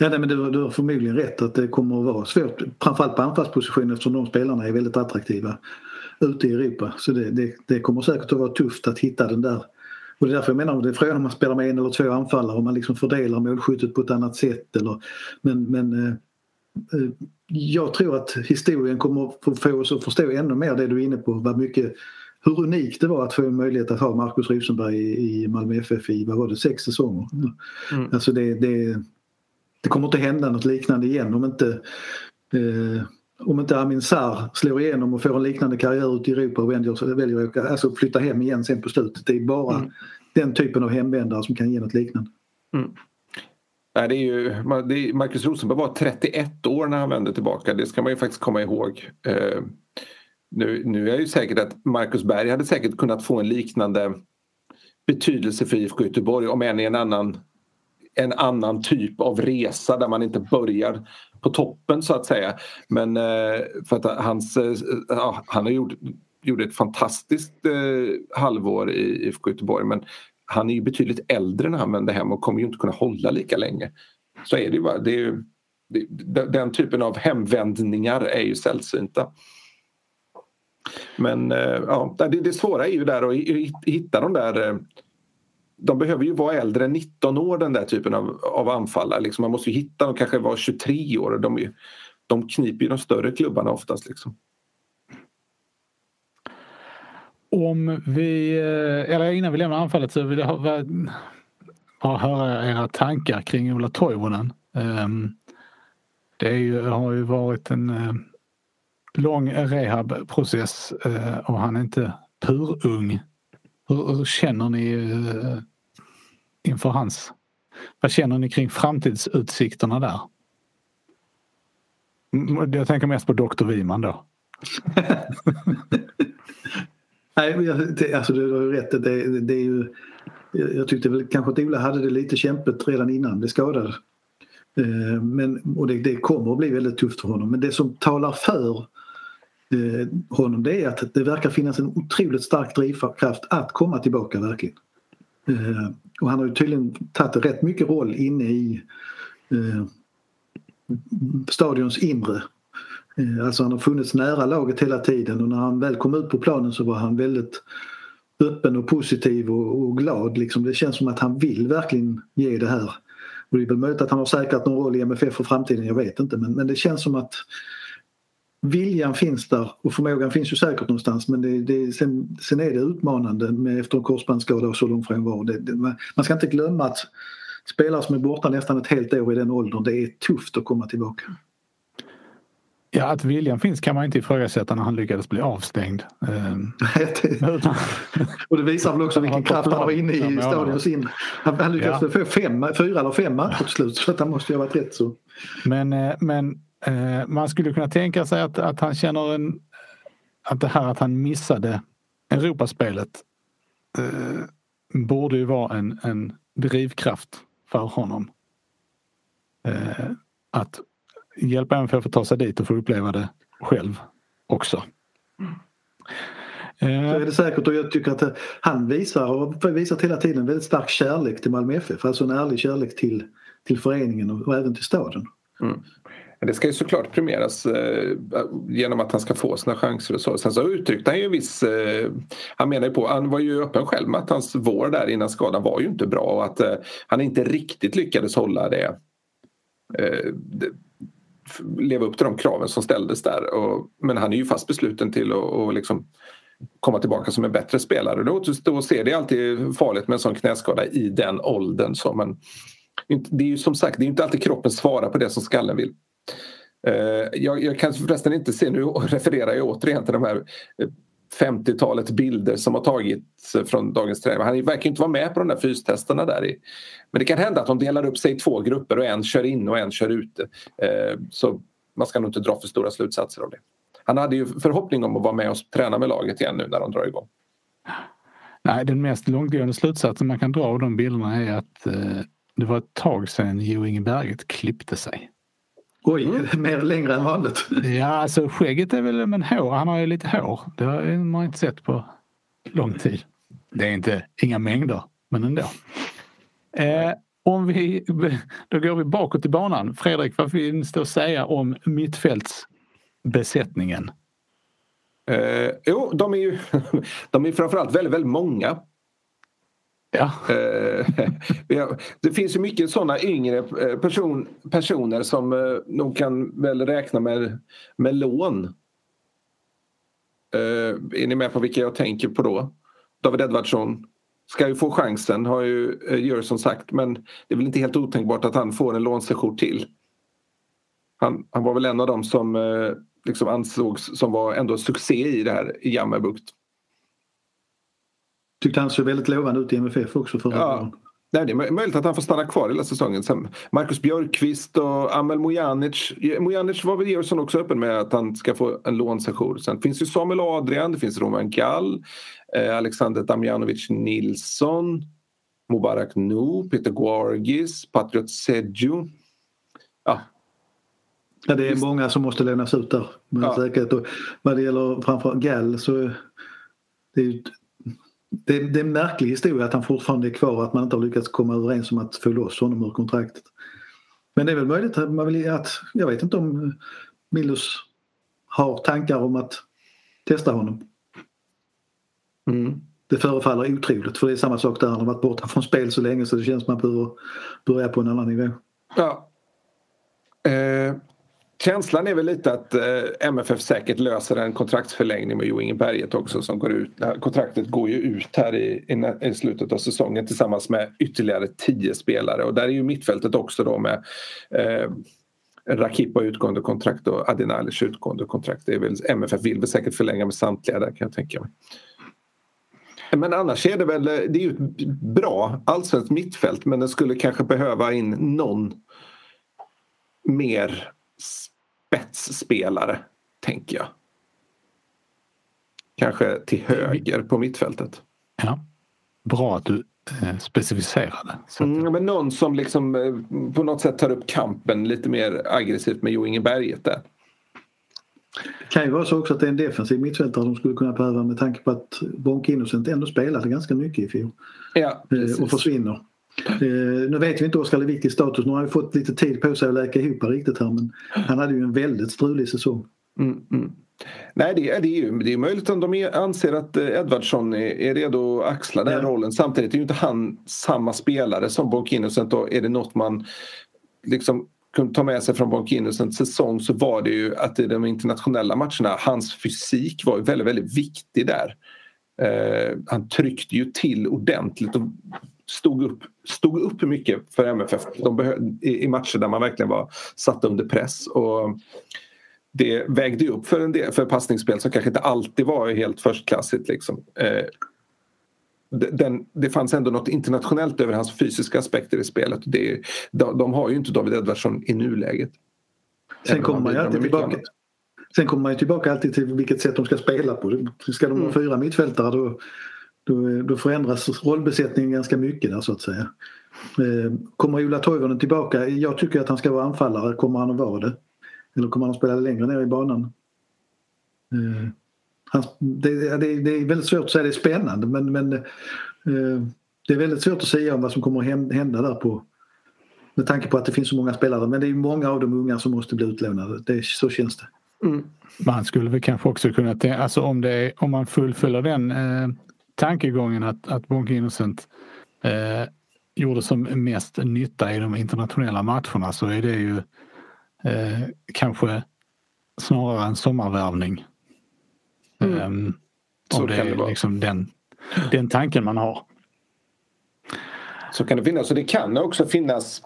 Ja, nej, men du, du har förmodligen rätt att det kommer att vara svårt. Framförallt på anfallsposition eftersom de spelarna är väldigt attraktiva ute i Europa. Så det, det, det, kommer säkert att vara tufft att hitta den där. Och det är därför jag menar, det är frågan om man spelar med en eller två anfallare om man liksom fördelar målskyttet på ett annat sätt. Eller, men men eh, eh jag tror att historien kommer att få oss att förstå ännu mer det du är inne på. Vad mycket hur unikt det var att få en möjlighet att ha Markus Rosenberg i, Malmö FF i, vad var det, sex säsonger. Mm. Alltså det, det, det kommer inte hända något liknande igen om inte eh, om inte Amin Sarr slår igenom och får en liknande karriär ute i Europa och väljer, väljer att alltså flytta hem igen sen på slutet. Det är bara mm. den typen av hemvändare som kan ge något liknande. Mm.
Nej, det är ju, det är, Marcus Rosenberg var 31 år när han vände tillbaka. Det ska man ju faktiskt komma ihåg. Eh, nu, nu är jag ju säker att Marcus Berg hade säkert kunnat få en liknande betydelse för IFK Göteborg om än i en annan, en annan typ av resa där man inte börjar på toppen så att säga. Men eh, för att hans, eh, han har gjort, gjorde ett fantastiskt eh, halvår i IFK Göteborg men han är ju betydligt äldre när han vänder hem och kommer ju inte kunna hålla lika länge. Så är det ju bara. Det är ju, det, den typen av hemvändningar är ju sällsynta. Men eh, ja, det, det svåra är ju där att hitta de där eh, de behöver ju vara äldre än 19 år den där typen av, av anfallare. Liksom man måste ju hitta dem, kanske vara 23 år. De, de kniper ju de större klubbarna oftast. Liksom.
Om vi, eller innan vi lämnar anfallet så vill jag bara höra era tankar kring Ola Toivonen. Ehm, det ju, har ju varit en eh, lång rehabprocess eh, och han är inte purung. Hur, hur känner ni eh, inför hans... Vad känner ni kring framtidsutsikterna där? Mm, jag tänker mest på Dr. Wiman då.
Nej, alltså du har ju rätt. Det, det är ju, jag tyckte väl kanske att Ola hade det lite kämpigt redan innan det skadade. Eh, men, och det, det kommer att bli väldigt tufft för honom. Men det som talar för Eh, honom det är att det verkar finnas en otroligt stark drivkraft att komma tillbaka verkligen. Eh, och han har ju tydligen tagit rätt mycket roll inne i eh, stadions inre. Eh, alltså han har funnits nära laget hela tiden och när han väl kom ut på planen så var han väldigt öppen och positiv och, och glad. Liksom. Det känns som att han vill verkligen ge det här Och det är väl möjligt att han har säkrat någon roll i MFF för framtiden, jag vet inte. Men, men det känns som att viljan finns där och förmågan finns ju säkert någonstans men det, det, sen, sen är det utmanande med efter en korsbandsskada och så lång frånvaro. Det, det, man ska inte glömma att spelare som är borta nästan ett helt år i den åldern, det är tufft att komma tillbaka.
Ja, att viljan finns kan man inte ifrågasätta när han lyckades bli avstängd. Ehm,
och det visar väl också vilken kraft han har inne i stadions in. Han lyckades ja. få fem, fyra eller fem matcher till slut så att han måste ju ha varit rätt så.
Men, eh, men eh, man skulle kunna tänka sig att, att han känner en... Att det här att han missade Europaspelet eh, borde ju vara en, en drivkraft för honom. Eh, att hjälpa MFF att ta sig dit och få uppleva det själv också.
Så är det säkert och jag tycker att han visar och visat hela tiden väldigt stark kärlek till Malmö FF. Alltså en ärlig kärlek till, till föreningen och, och även till staden. Mm.
Men Det ska ju såklart premieras eh, genom att han ska få sina chanser och så. Sen så uttryckte han ju viss... Eh, han menar ju på, han var ju öppen själv med att hans vår där innan skadan var ju inte bra och att eh, han inte riktigt lyckades hålla det, eh, det leva upp till de kraven som ställdes där. Och, men han är ju fast besluten till att och liksom komma tillbaka som en bättre spelare. Då, då ser det alltid farligt med en sån knäskada i den åldern. Så, men det är ju som sagt det är inte alltid kroppen svarar på det som skallen vill. Eh, jag, jag kan förresten inte se, nu refererar jag återigen till de här eh, 50-talet bilder som har tagits eh, från dagens träning. Han verkar inte vara med på de där fystesterna där. I. Men det kan hända att de delar upp sig i två grupper och en kör in och en kör ute. Så man ska nog inte dra för stora slutsatser av det. Han hade ju förhoppning om att vara med och träna med laget igen nu när de drar igång.
Nej, den mest långtgående slutsatsen man kan dra av de bilderna är att det var ett tag sedan Jo Inge Berget klippte sig.
Oj, mm. mer längre än vanligt.
Ja, alltså skägget är väl, men hår, han har ju lite hår. Det har man inte sett på lång tid. Det är inte, inga mängder, men ändå. Eh, om vi, då går vi bakåt i banan. Fredrik, vad finns det att säga om mittfältsbesättningen?
Eh, jo, de är ju de är framförallt väldigt, väldigt många.
Ja.
Eh, det finns ju mycket sådana yngre eh, person, personer som eh, nog kan väl räkna med, med lån. Är ni med på vilka jag tänker på då? David Edvardsson ska ju få chansen har ju Jörsson sagt men det är väl inte helt otänkbart att han får en lånsession till. Han, han var väl en av dem som liksom ansågs som var ändå succé i det här i Jammerbukt.
Tyckte han såg väldigt lovande ut i MFF också förra ja.
Nej, det är möjligt att han får stanna kvar hela säsongen. Marcus Björkqvist och Amel Mojanic. Mojanic var väl Georgsson också öppen med att han ska få en lånsession. Sen finns ju Samuel Adrian, det finns Roman Gall, eh, Alexander Damjanovic Nilsson, Mubarak Nu, Peter Guargis, Patriot Sedjo.
Ja. ja, det är många som måste lämnas ut där med ja. säkerhet. Och vad det gäller framförallt Gall så det är det, det är en märklig historia att han fortfarande är kvar att man inte har lyckats komma överens om att få loss honom ur kontraktet. Men det är väl möjligt att man vill att, jag vet inte om Milos har tankar om att testa honom. Mm. Det förefaller otroligt för det är samma sak där, han har varit borta från spel så länge så det känns som att man behöver börja på en annan nivå.
Ja. Eh, Känslan är väl lite att eh, MFF säkert löser en kontraktsförlängning med Jo Inge Berget också som går ut. Kontraktet går ju ut här i, i, i, slutet av säsongen tillsammans med ytterligare tio spelare och där är ju mittfältet också då med eh, Rakipa utgående kontrakt och Adinalic utgående kontrakt. Det är väl, MFF vill väl säkert förlänga med samtliga där kan jag tänka mig. Men annars är det väl, det är ju ett bra allsvenskt mittfält men det skulle kanske behöva in någon mer spetsspelare, tänker jag. Kanske till höger på mittfältet.
Ja, Bra att du eh, specificerade.
Mm, men någon som liksom eh, på något sätt tar upp kampen lite mer aggressivt med Jo Inge Berget där.
Det kan ju vara så också att det är en defensiv mittfältare de skulle kunna behöva med tanke på att Bonke Innocent ändå spelade ganska mycket i fjol.
Ja,
eh, och försvinner. Eh, nu vet vi inte Oskar Lewicki's status. Nu har han fått lite tid på sig att läka ihop riktigt här men han hade ju en väldigt strulig säsong.
Mm, mm. Nej, det är, det är, ju, det är möjligt att de anser att eh, Edvardsson är, är redo att axla den ja. rollen. Samtidigt är ju inte han samma spelare som Bonk Innocent. Då är det något man liksom kunde ta med sig från Bonk Innocents säsong så var det ju att i de internationella matcherna, hans fysik var väldigt, väldigt viktig där. Eh, han tryckte ju till ordentligt och stod upp, stod upp mycket för MFF de i, matcher där man verkligen var satt under press. Och det vägde upp för, en del, för passningsspel som kanske inte alltid var helt förstklassigt. Liksom. Eh, den, det fanns ändå något internationellt över hans fysiska aspekter i spelet. Det, de, de har ju inte David Edvardsson i nuläget.
Sen kommer man ju alltid tillbaka. Sen kommer man ju tillbaka alltid till vilket sätt de ska spela på. Ska de ha mm. fyra mittfältare då, då, då förändras rollbesättningen ganska mycket där så att säga. Eh, kommer Ola Toivonen tillbaka? Jag tycker att han ska vara anfallare. Kommer han att vara det? Eller kommer han att spela längre ner i banan? Eh, det, det, det, är väldigt svårt att säga, det är spännande men, men eh, det är väldigt svårt att säga om vad som kommer att hända där på med tanke på att det finns så många spelare men det är många av de unga som måste bli utlånade. Det, så känns det.
Mm. Man skulle väl kanske också kunna, alltså om, det, om man fullföljer den eh, tankegången att, att Bonk Innocent eh, gjorde som mest nytta i de internationella matcherna så är det ju eh, kanske snarare en sommarvärvning. Mm. Um, om det är det liksom den, den tanken man har.
Så kan det finnas och det kan också finnas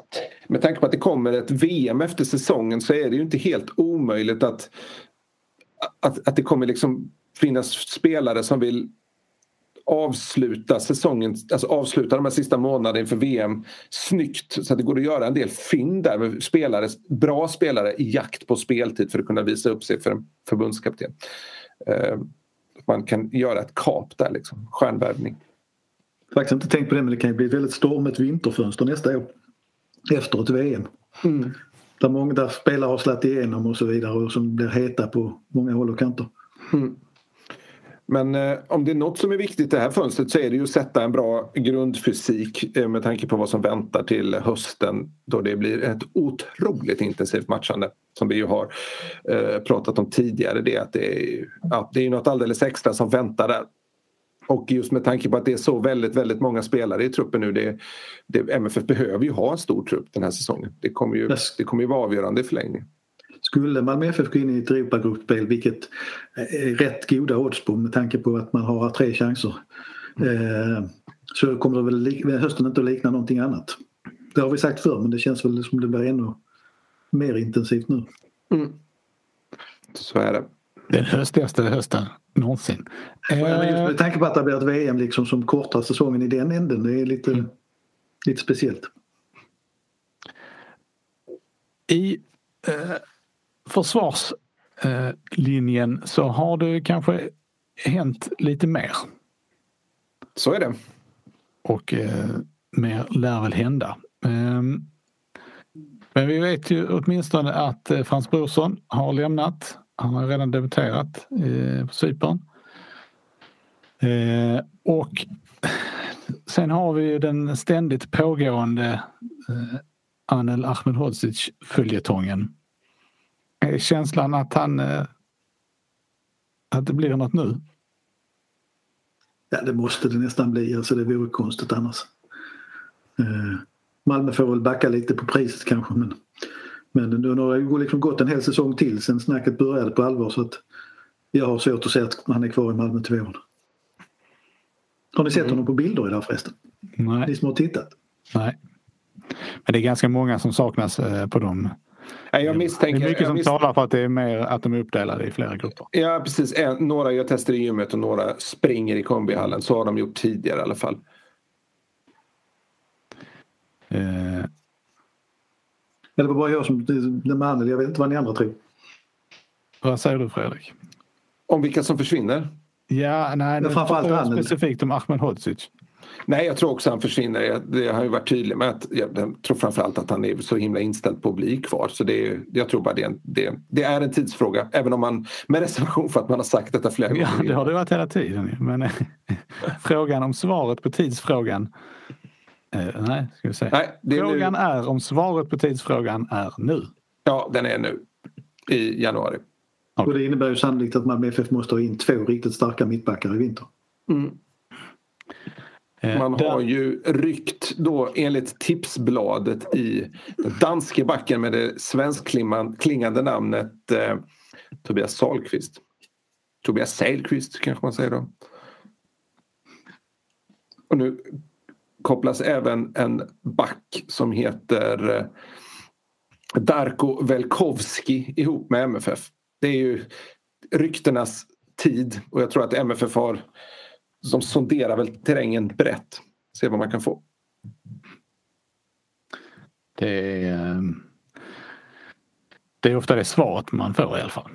med tanke på att det kommer ett VM efter säsongen så är det ju inte helt omöjligt att, att, att det kommer liksom finnas spelare som vill avsluta säsongen, alltså avsluta de här sista månaderna inför VM snyggt så att det går att göra en del fynd där med spelare, bra spelare i jakt på speltid för att kunna visa upp sig för en förbundskapten. Uh, man kan göra ett kap där liksom, stjärnvärvning.
Faktiskt inte tänkt på det men det kan ju bli ett väldigt stormigt vinterfönster nästa år. Efter ett VM. Mm. Där många där spelare har slagit igenom och så vidare och som blir heta på många håll och kanter. Mm.
Men eh, om det är något som är viktigt det här fönstret så är det ju att sätta en bra grundfysik eh, med tanke på vad som väntar till hösten då det blir ett otroligt intensivt matchande som vi ju har eh, pratat om tidigare. Det, att det, är, ja, det är något alldeles extra som väntar där. Och just med tanke på att det är så väldigt, väldigt många spelare i truppen nu. Det, det, MFF behöver ju ha en stor trupp den här säsongen. Det kommer ju, det kommer ju vara avgörande i förlängningen.
Skulle Malmö FF gå in i ett Europagruppspel, vilket är rätt goda odds på med tanke på att man har tre chanser, eh, så kommer det väl hösten inte att likna någonting annat. Det har vi sagt förr men det känns väl som det blir ännu mer intensivt nu. Mm.
Så är det.
Den höstigaste hösten någonsin.
Eh, med tanke på att det blir ett VM liksom som kortar säsongen i den änden. Det är lite, mm. lite speciellt.
I eh, försvarslinjen så har det kanske hänt lite mer.
Så är det.
Och eh, mer lär väl hända. Eh, men vi vet ju åtminstone att eh, Frans Brorsson har lämnat. Han har redan debuterat eh, på Cypern. Eh, och sen har vi ju den ständigt pågående eh, Anel Ahmedhodzic följetongen är känslan att han eh, att det blir något nu?
Ja det måste det nästan bli, alltså det vore konstigt annars. Eh, Malmö får väl backa lite på priset kanske men, men nu har det liksom gått en hel säsong till sen snacket började på allvar så att jag har svårt att se att han är kvar i Malmö till våren. Har ni sett mm. honom på bilder idag förresten?
Nej.
Ni som har tittat?
Nej. Men det är ganska många som saknas eh, på dem
jag misstänker,
det är mycket som misstänker, talar för att det är mer att de är uppdelade i flera grupper.
Ja precis. Några gör tester i gymmet och några springer i kombihallen. Så har de gjort tidigare i alla fall.
Eh. Eller var bara jag som med handel. Jag vet inte vad ni andra tror.
Vad säger du Fredrik?
Om vilka som försvinner?
Ja, nej,
men framförallt
specifikt om Ahmed Hodzic.
Nej, jag tror också han försvinner. Jag, det har ju varit tydlig med att jag tror framförallt att han är så himla inställd på att bli kvar. Så det är, jag tror bara det är, en, det, det är en tidsfråga. Även om man med reservation för att man har sagt detta flera gånger.
Ja, det har det varit hela tiden. Men eh, frågan om svaret på tidsfrågan eh, nej, ska vi se. Nej, frågan är, är om svaret på tidsfrågan är nu.
Ja, den är nu. I januari.
Och det innebär ju sannolikt att Malmö FF måste ha in två riktigt starka mittbackar i vinter.
Mm.
Eh,
Man har ju ryckt då enligt Tipsbladet i danske backen med det svenskklingande namnet eh, Tobias Sahlqvist. Tobias Sahlqvist kanske man säger då. Och nu kopplas även en back som heter eh, Darko Velkovski ihop med MFF. Det är ju ryktenas tid och jag tror att MFF har som sonderar väl terrängen brett. Se vad man kan få.
Det är, eh, det är ofta det svaret man får i alla fall.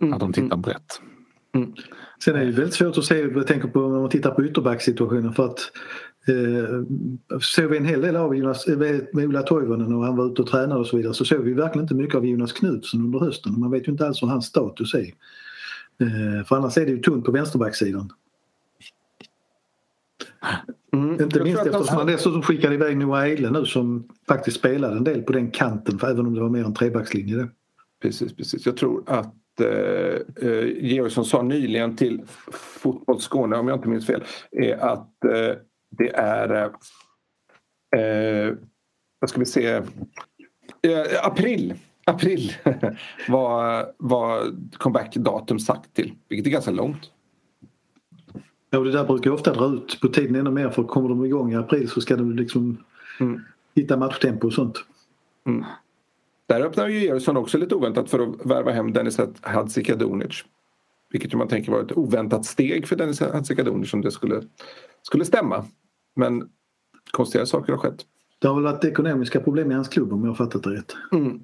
Mm.
Att de tittar brett.
Mm.
Sen är det väldigt svårt att se, jag tänker på när man tittar på ytterbacksituationen för att eh, såg vi en hel del av Jonas, eh, med Ola Toivonen och han var ute och tränade och så vidare så såg vi verkligen inte mycket av Jonas Knutsson under hösten. Man vet ju inte alls hur hans status är. Eh, för annars är det ju tunt på vänsterbacksidan.
Mm.
Inte minst eftersom
han-
han dessutom skickade iväg Noah Eile nu som faktiskt spelade en del på den kanten för även om det var mer en trebackslinje. Det.
Precis, precis. Jag tror att eh, eh, Georgsson sa nyligen till Fotboll Skåne, om jag inte minns fel, är att eh, det är... Eh, eh, vad ska vi se? Eh, april. April var, var comeback-datum sagt till, vilket är ganska långt.
Ja, och det där brukar ofta dra ut på tiden ännu mer för kommer de igång i april så ska de liksom
Mm.
hitta matchtempo och sånt.
Där öppnar ju Georgsson också lite oväntat för att värva hem Dennis Hadzikadunic. Vilket man tänker var ett oväntat steg för Dennis Hadzikadunic om det skulle, skulle stämma. Men konstigare saker har skett.
Det har väl varit ekonomiska problem i hans klubb om jag har fattat det rätt.
Mm.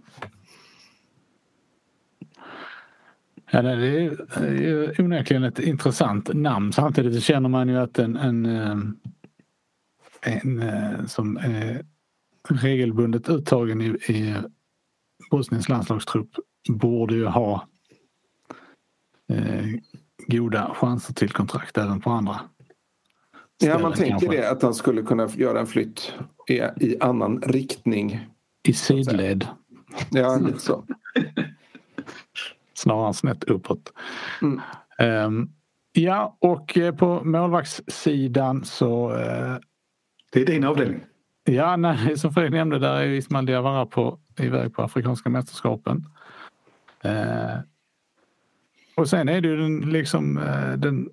Ja, det är ju onekligen ett intressant namn. Samtidigt känner man ju att en, en, eh, en eh, som är regelbundet uttagen i, i Bosniens landslagstrupp borde ju ha eh, goda chanser till kontrakt även på andra
Ja, man
ställen
tänker
kanske.
det att han skulle kunna göra en flytt i, i annan riktning.
I sidled
Ja, lite så.
snarare än snett uppåt.
Mm.
Ehm, ja, och eh, på målvaktssidan så eh,
Det är din avdelning.
Ja, nej, som Fredrik nämnde, där är Ismail Diawara på, iväg på Afrikanska mästerskapen. Eh, och sen är det ju den, liksom, den,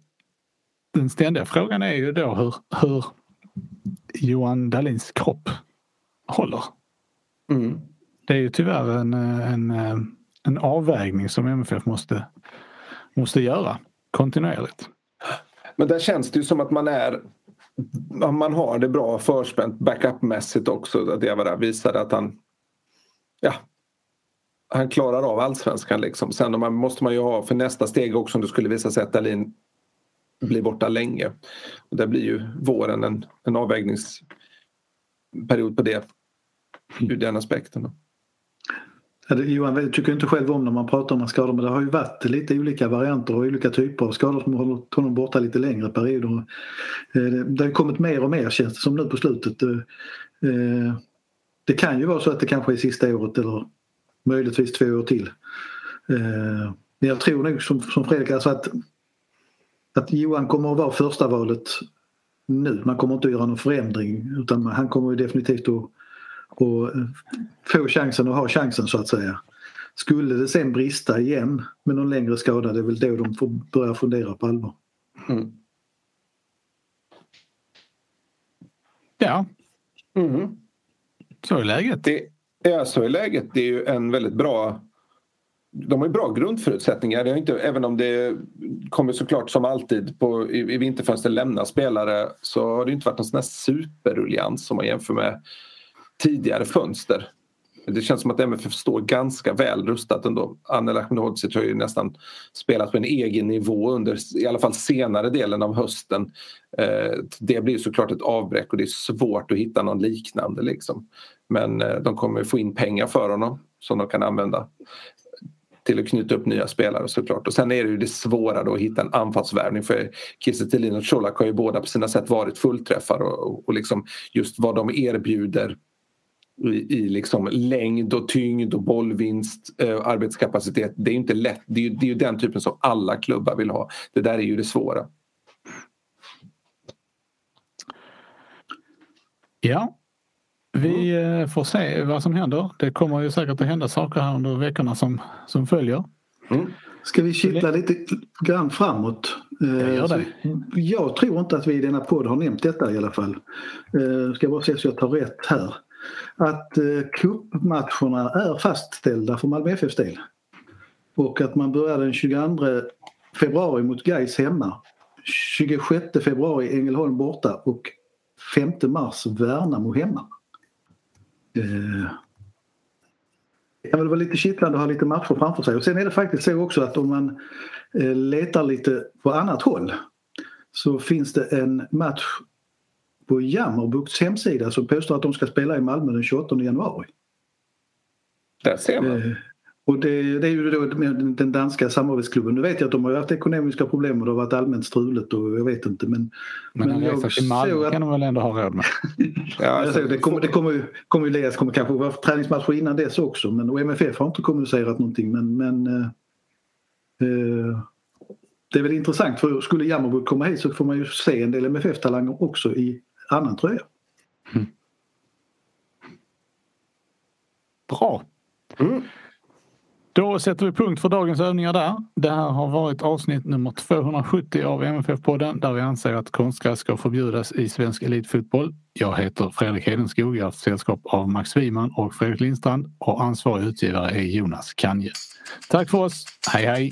den ständiga frågan är ju då hur, hur Johan Dahlins kropp håller.
Mm.
Det är ju tyvärr en, en, en avvägning som MFF måste, måste göra kontinuerligt.
Men där känns det ju som att man är man har det bra förspänt backupmässigt också. Att Diawara visade att han ja, han klarar av allsvenskan liksom. Sen man, måste man ju ha för nästa steg också om det skulle visa sig att Dahlin blir borta länge. Och där blir ju våren en, en avvägningsperiod på det ur den aspekten.
Johan jag tycker inte själv om när man pratar om skador men det har ju varit lite olika varianter och olika typer av skador som har hållit honom borta lite längre perioder. Eh, det har kommit mer och mer känns det som nu på slutet. Eh, eh, det kan ju vara så att det kanske är sista året eller möjligtvis två år till. Men jag tror nog som, som Fredrik, alltså att, att Johan kommer att vara första valet nu. Man kommer inte att göra någon förändring utan han kommer ju definitivt att och eh, få chansen och ha chansen så att säga. Skulle det sen brista igen med någon längre skada det är väl då de får börja fundera på allvar.
Mm.
Ja,
Mm.
så är läget.
Det är så i läget. Det är ju en väldigt bra de har ju bra grundförutsättningar. Det är inte, även om det kommer såklart som alltid på, i, i vinterfönster lämna spelare så har det inte varit någon sån här superruljans som man jämför med tidigare fönster. Det känns som att MFF står ganska väl rustat ändå. Anel Ahmedhodzic har ju nästan spelat på en egen nivå under i alla fall senare delen av hösten. Eh, det blir såklart ett avbräck och det är svårt att hitta någon liknande. Liksom. Men eh, de kommer få in pengar för honom som de kan använda till att knyta upp nya spelare såklart. Och sen är det ju det svåra då att hitta en anfallsvärvning för Kiese Thelin och Colak har ju båda på sina sätt varit fullträffar och, och, och liksom just vad de erbjuder i, i liksom längd och tyngd och bollvinst, eh, arbetskapacitet. Det är inte lätt. Det är, det är ju den typen som alla klubbar vill ha. Det där är ju det svåra.
Ja, vi mm. får se vad som händer. Det kommer ju säkert att hända saker här under veckorna som, som följer.
Mm. Ska vi kittla lite grann framåt?
Jag, gör det.
jag tror inte att vi i denna podd har nämnt detta i alla fall. Ska bara se så jag tar rätt här. Att eh, cupmatcherna är fastställda för Malmö FFs del. Och att man börjar den 22 februari mot Gais hemma. 26 februari Ängelholm borta och 5 mars Värnamo hemma. Eh, det kan väl vara lite kittlande att ha lite matcher framför sig. Och sen är det faktiskt så också att om man eh, letar lite på annat håll så finns det en match på Jammerbukts hemsida som påstår att de ska spela i Malmö den 28 januari.
Där ser man. Eh,
och det, det, är ju då den danska samarbetsklubben. Nu vet jag att de har haft ekonomiska problem och det har varit allmänt struligt och jag vet inte men...
Men en resa till Malmö att... kan de väl ändå ha råd med?
ja, alltså, det kommer, det kommer ju kommer ju ledas, kommer kanske vara träningsmatcher innan dess också men och MFF har inte kommunicerat någonting men, men eh, eh, det är väl intressant för skulle Jammerburg komma hit så får man ju se en del MFF-talanger också i annan tröja. Mm.
Bra. Mm. Då sätter vi punkt för dagens övningar där. Det här har varit avsnitt nummer 270 av MFF-podden där vi anser att konstgräs ska förbjudas i svensk elitfotboll. Jag heter Fredrik Hedenskog, jag har sällskap av Max Wiman och Fredrik Lindstrand och ansvarig utgivare är Jonas Kanje. Tack för oss, hej hej!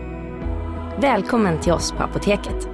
Välkommen till oss på Apoteket.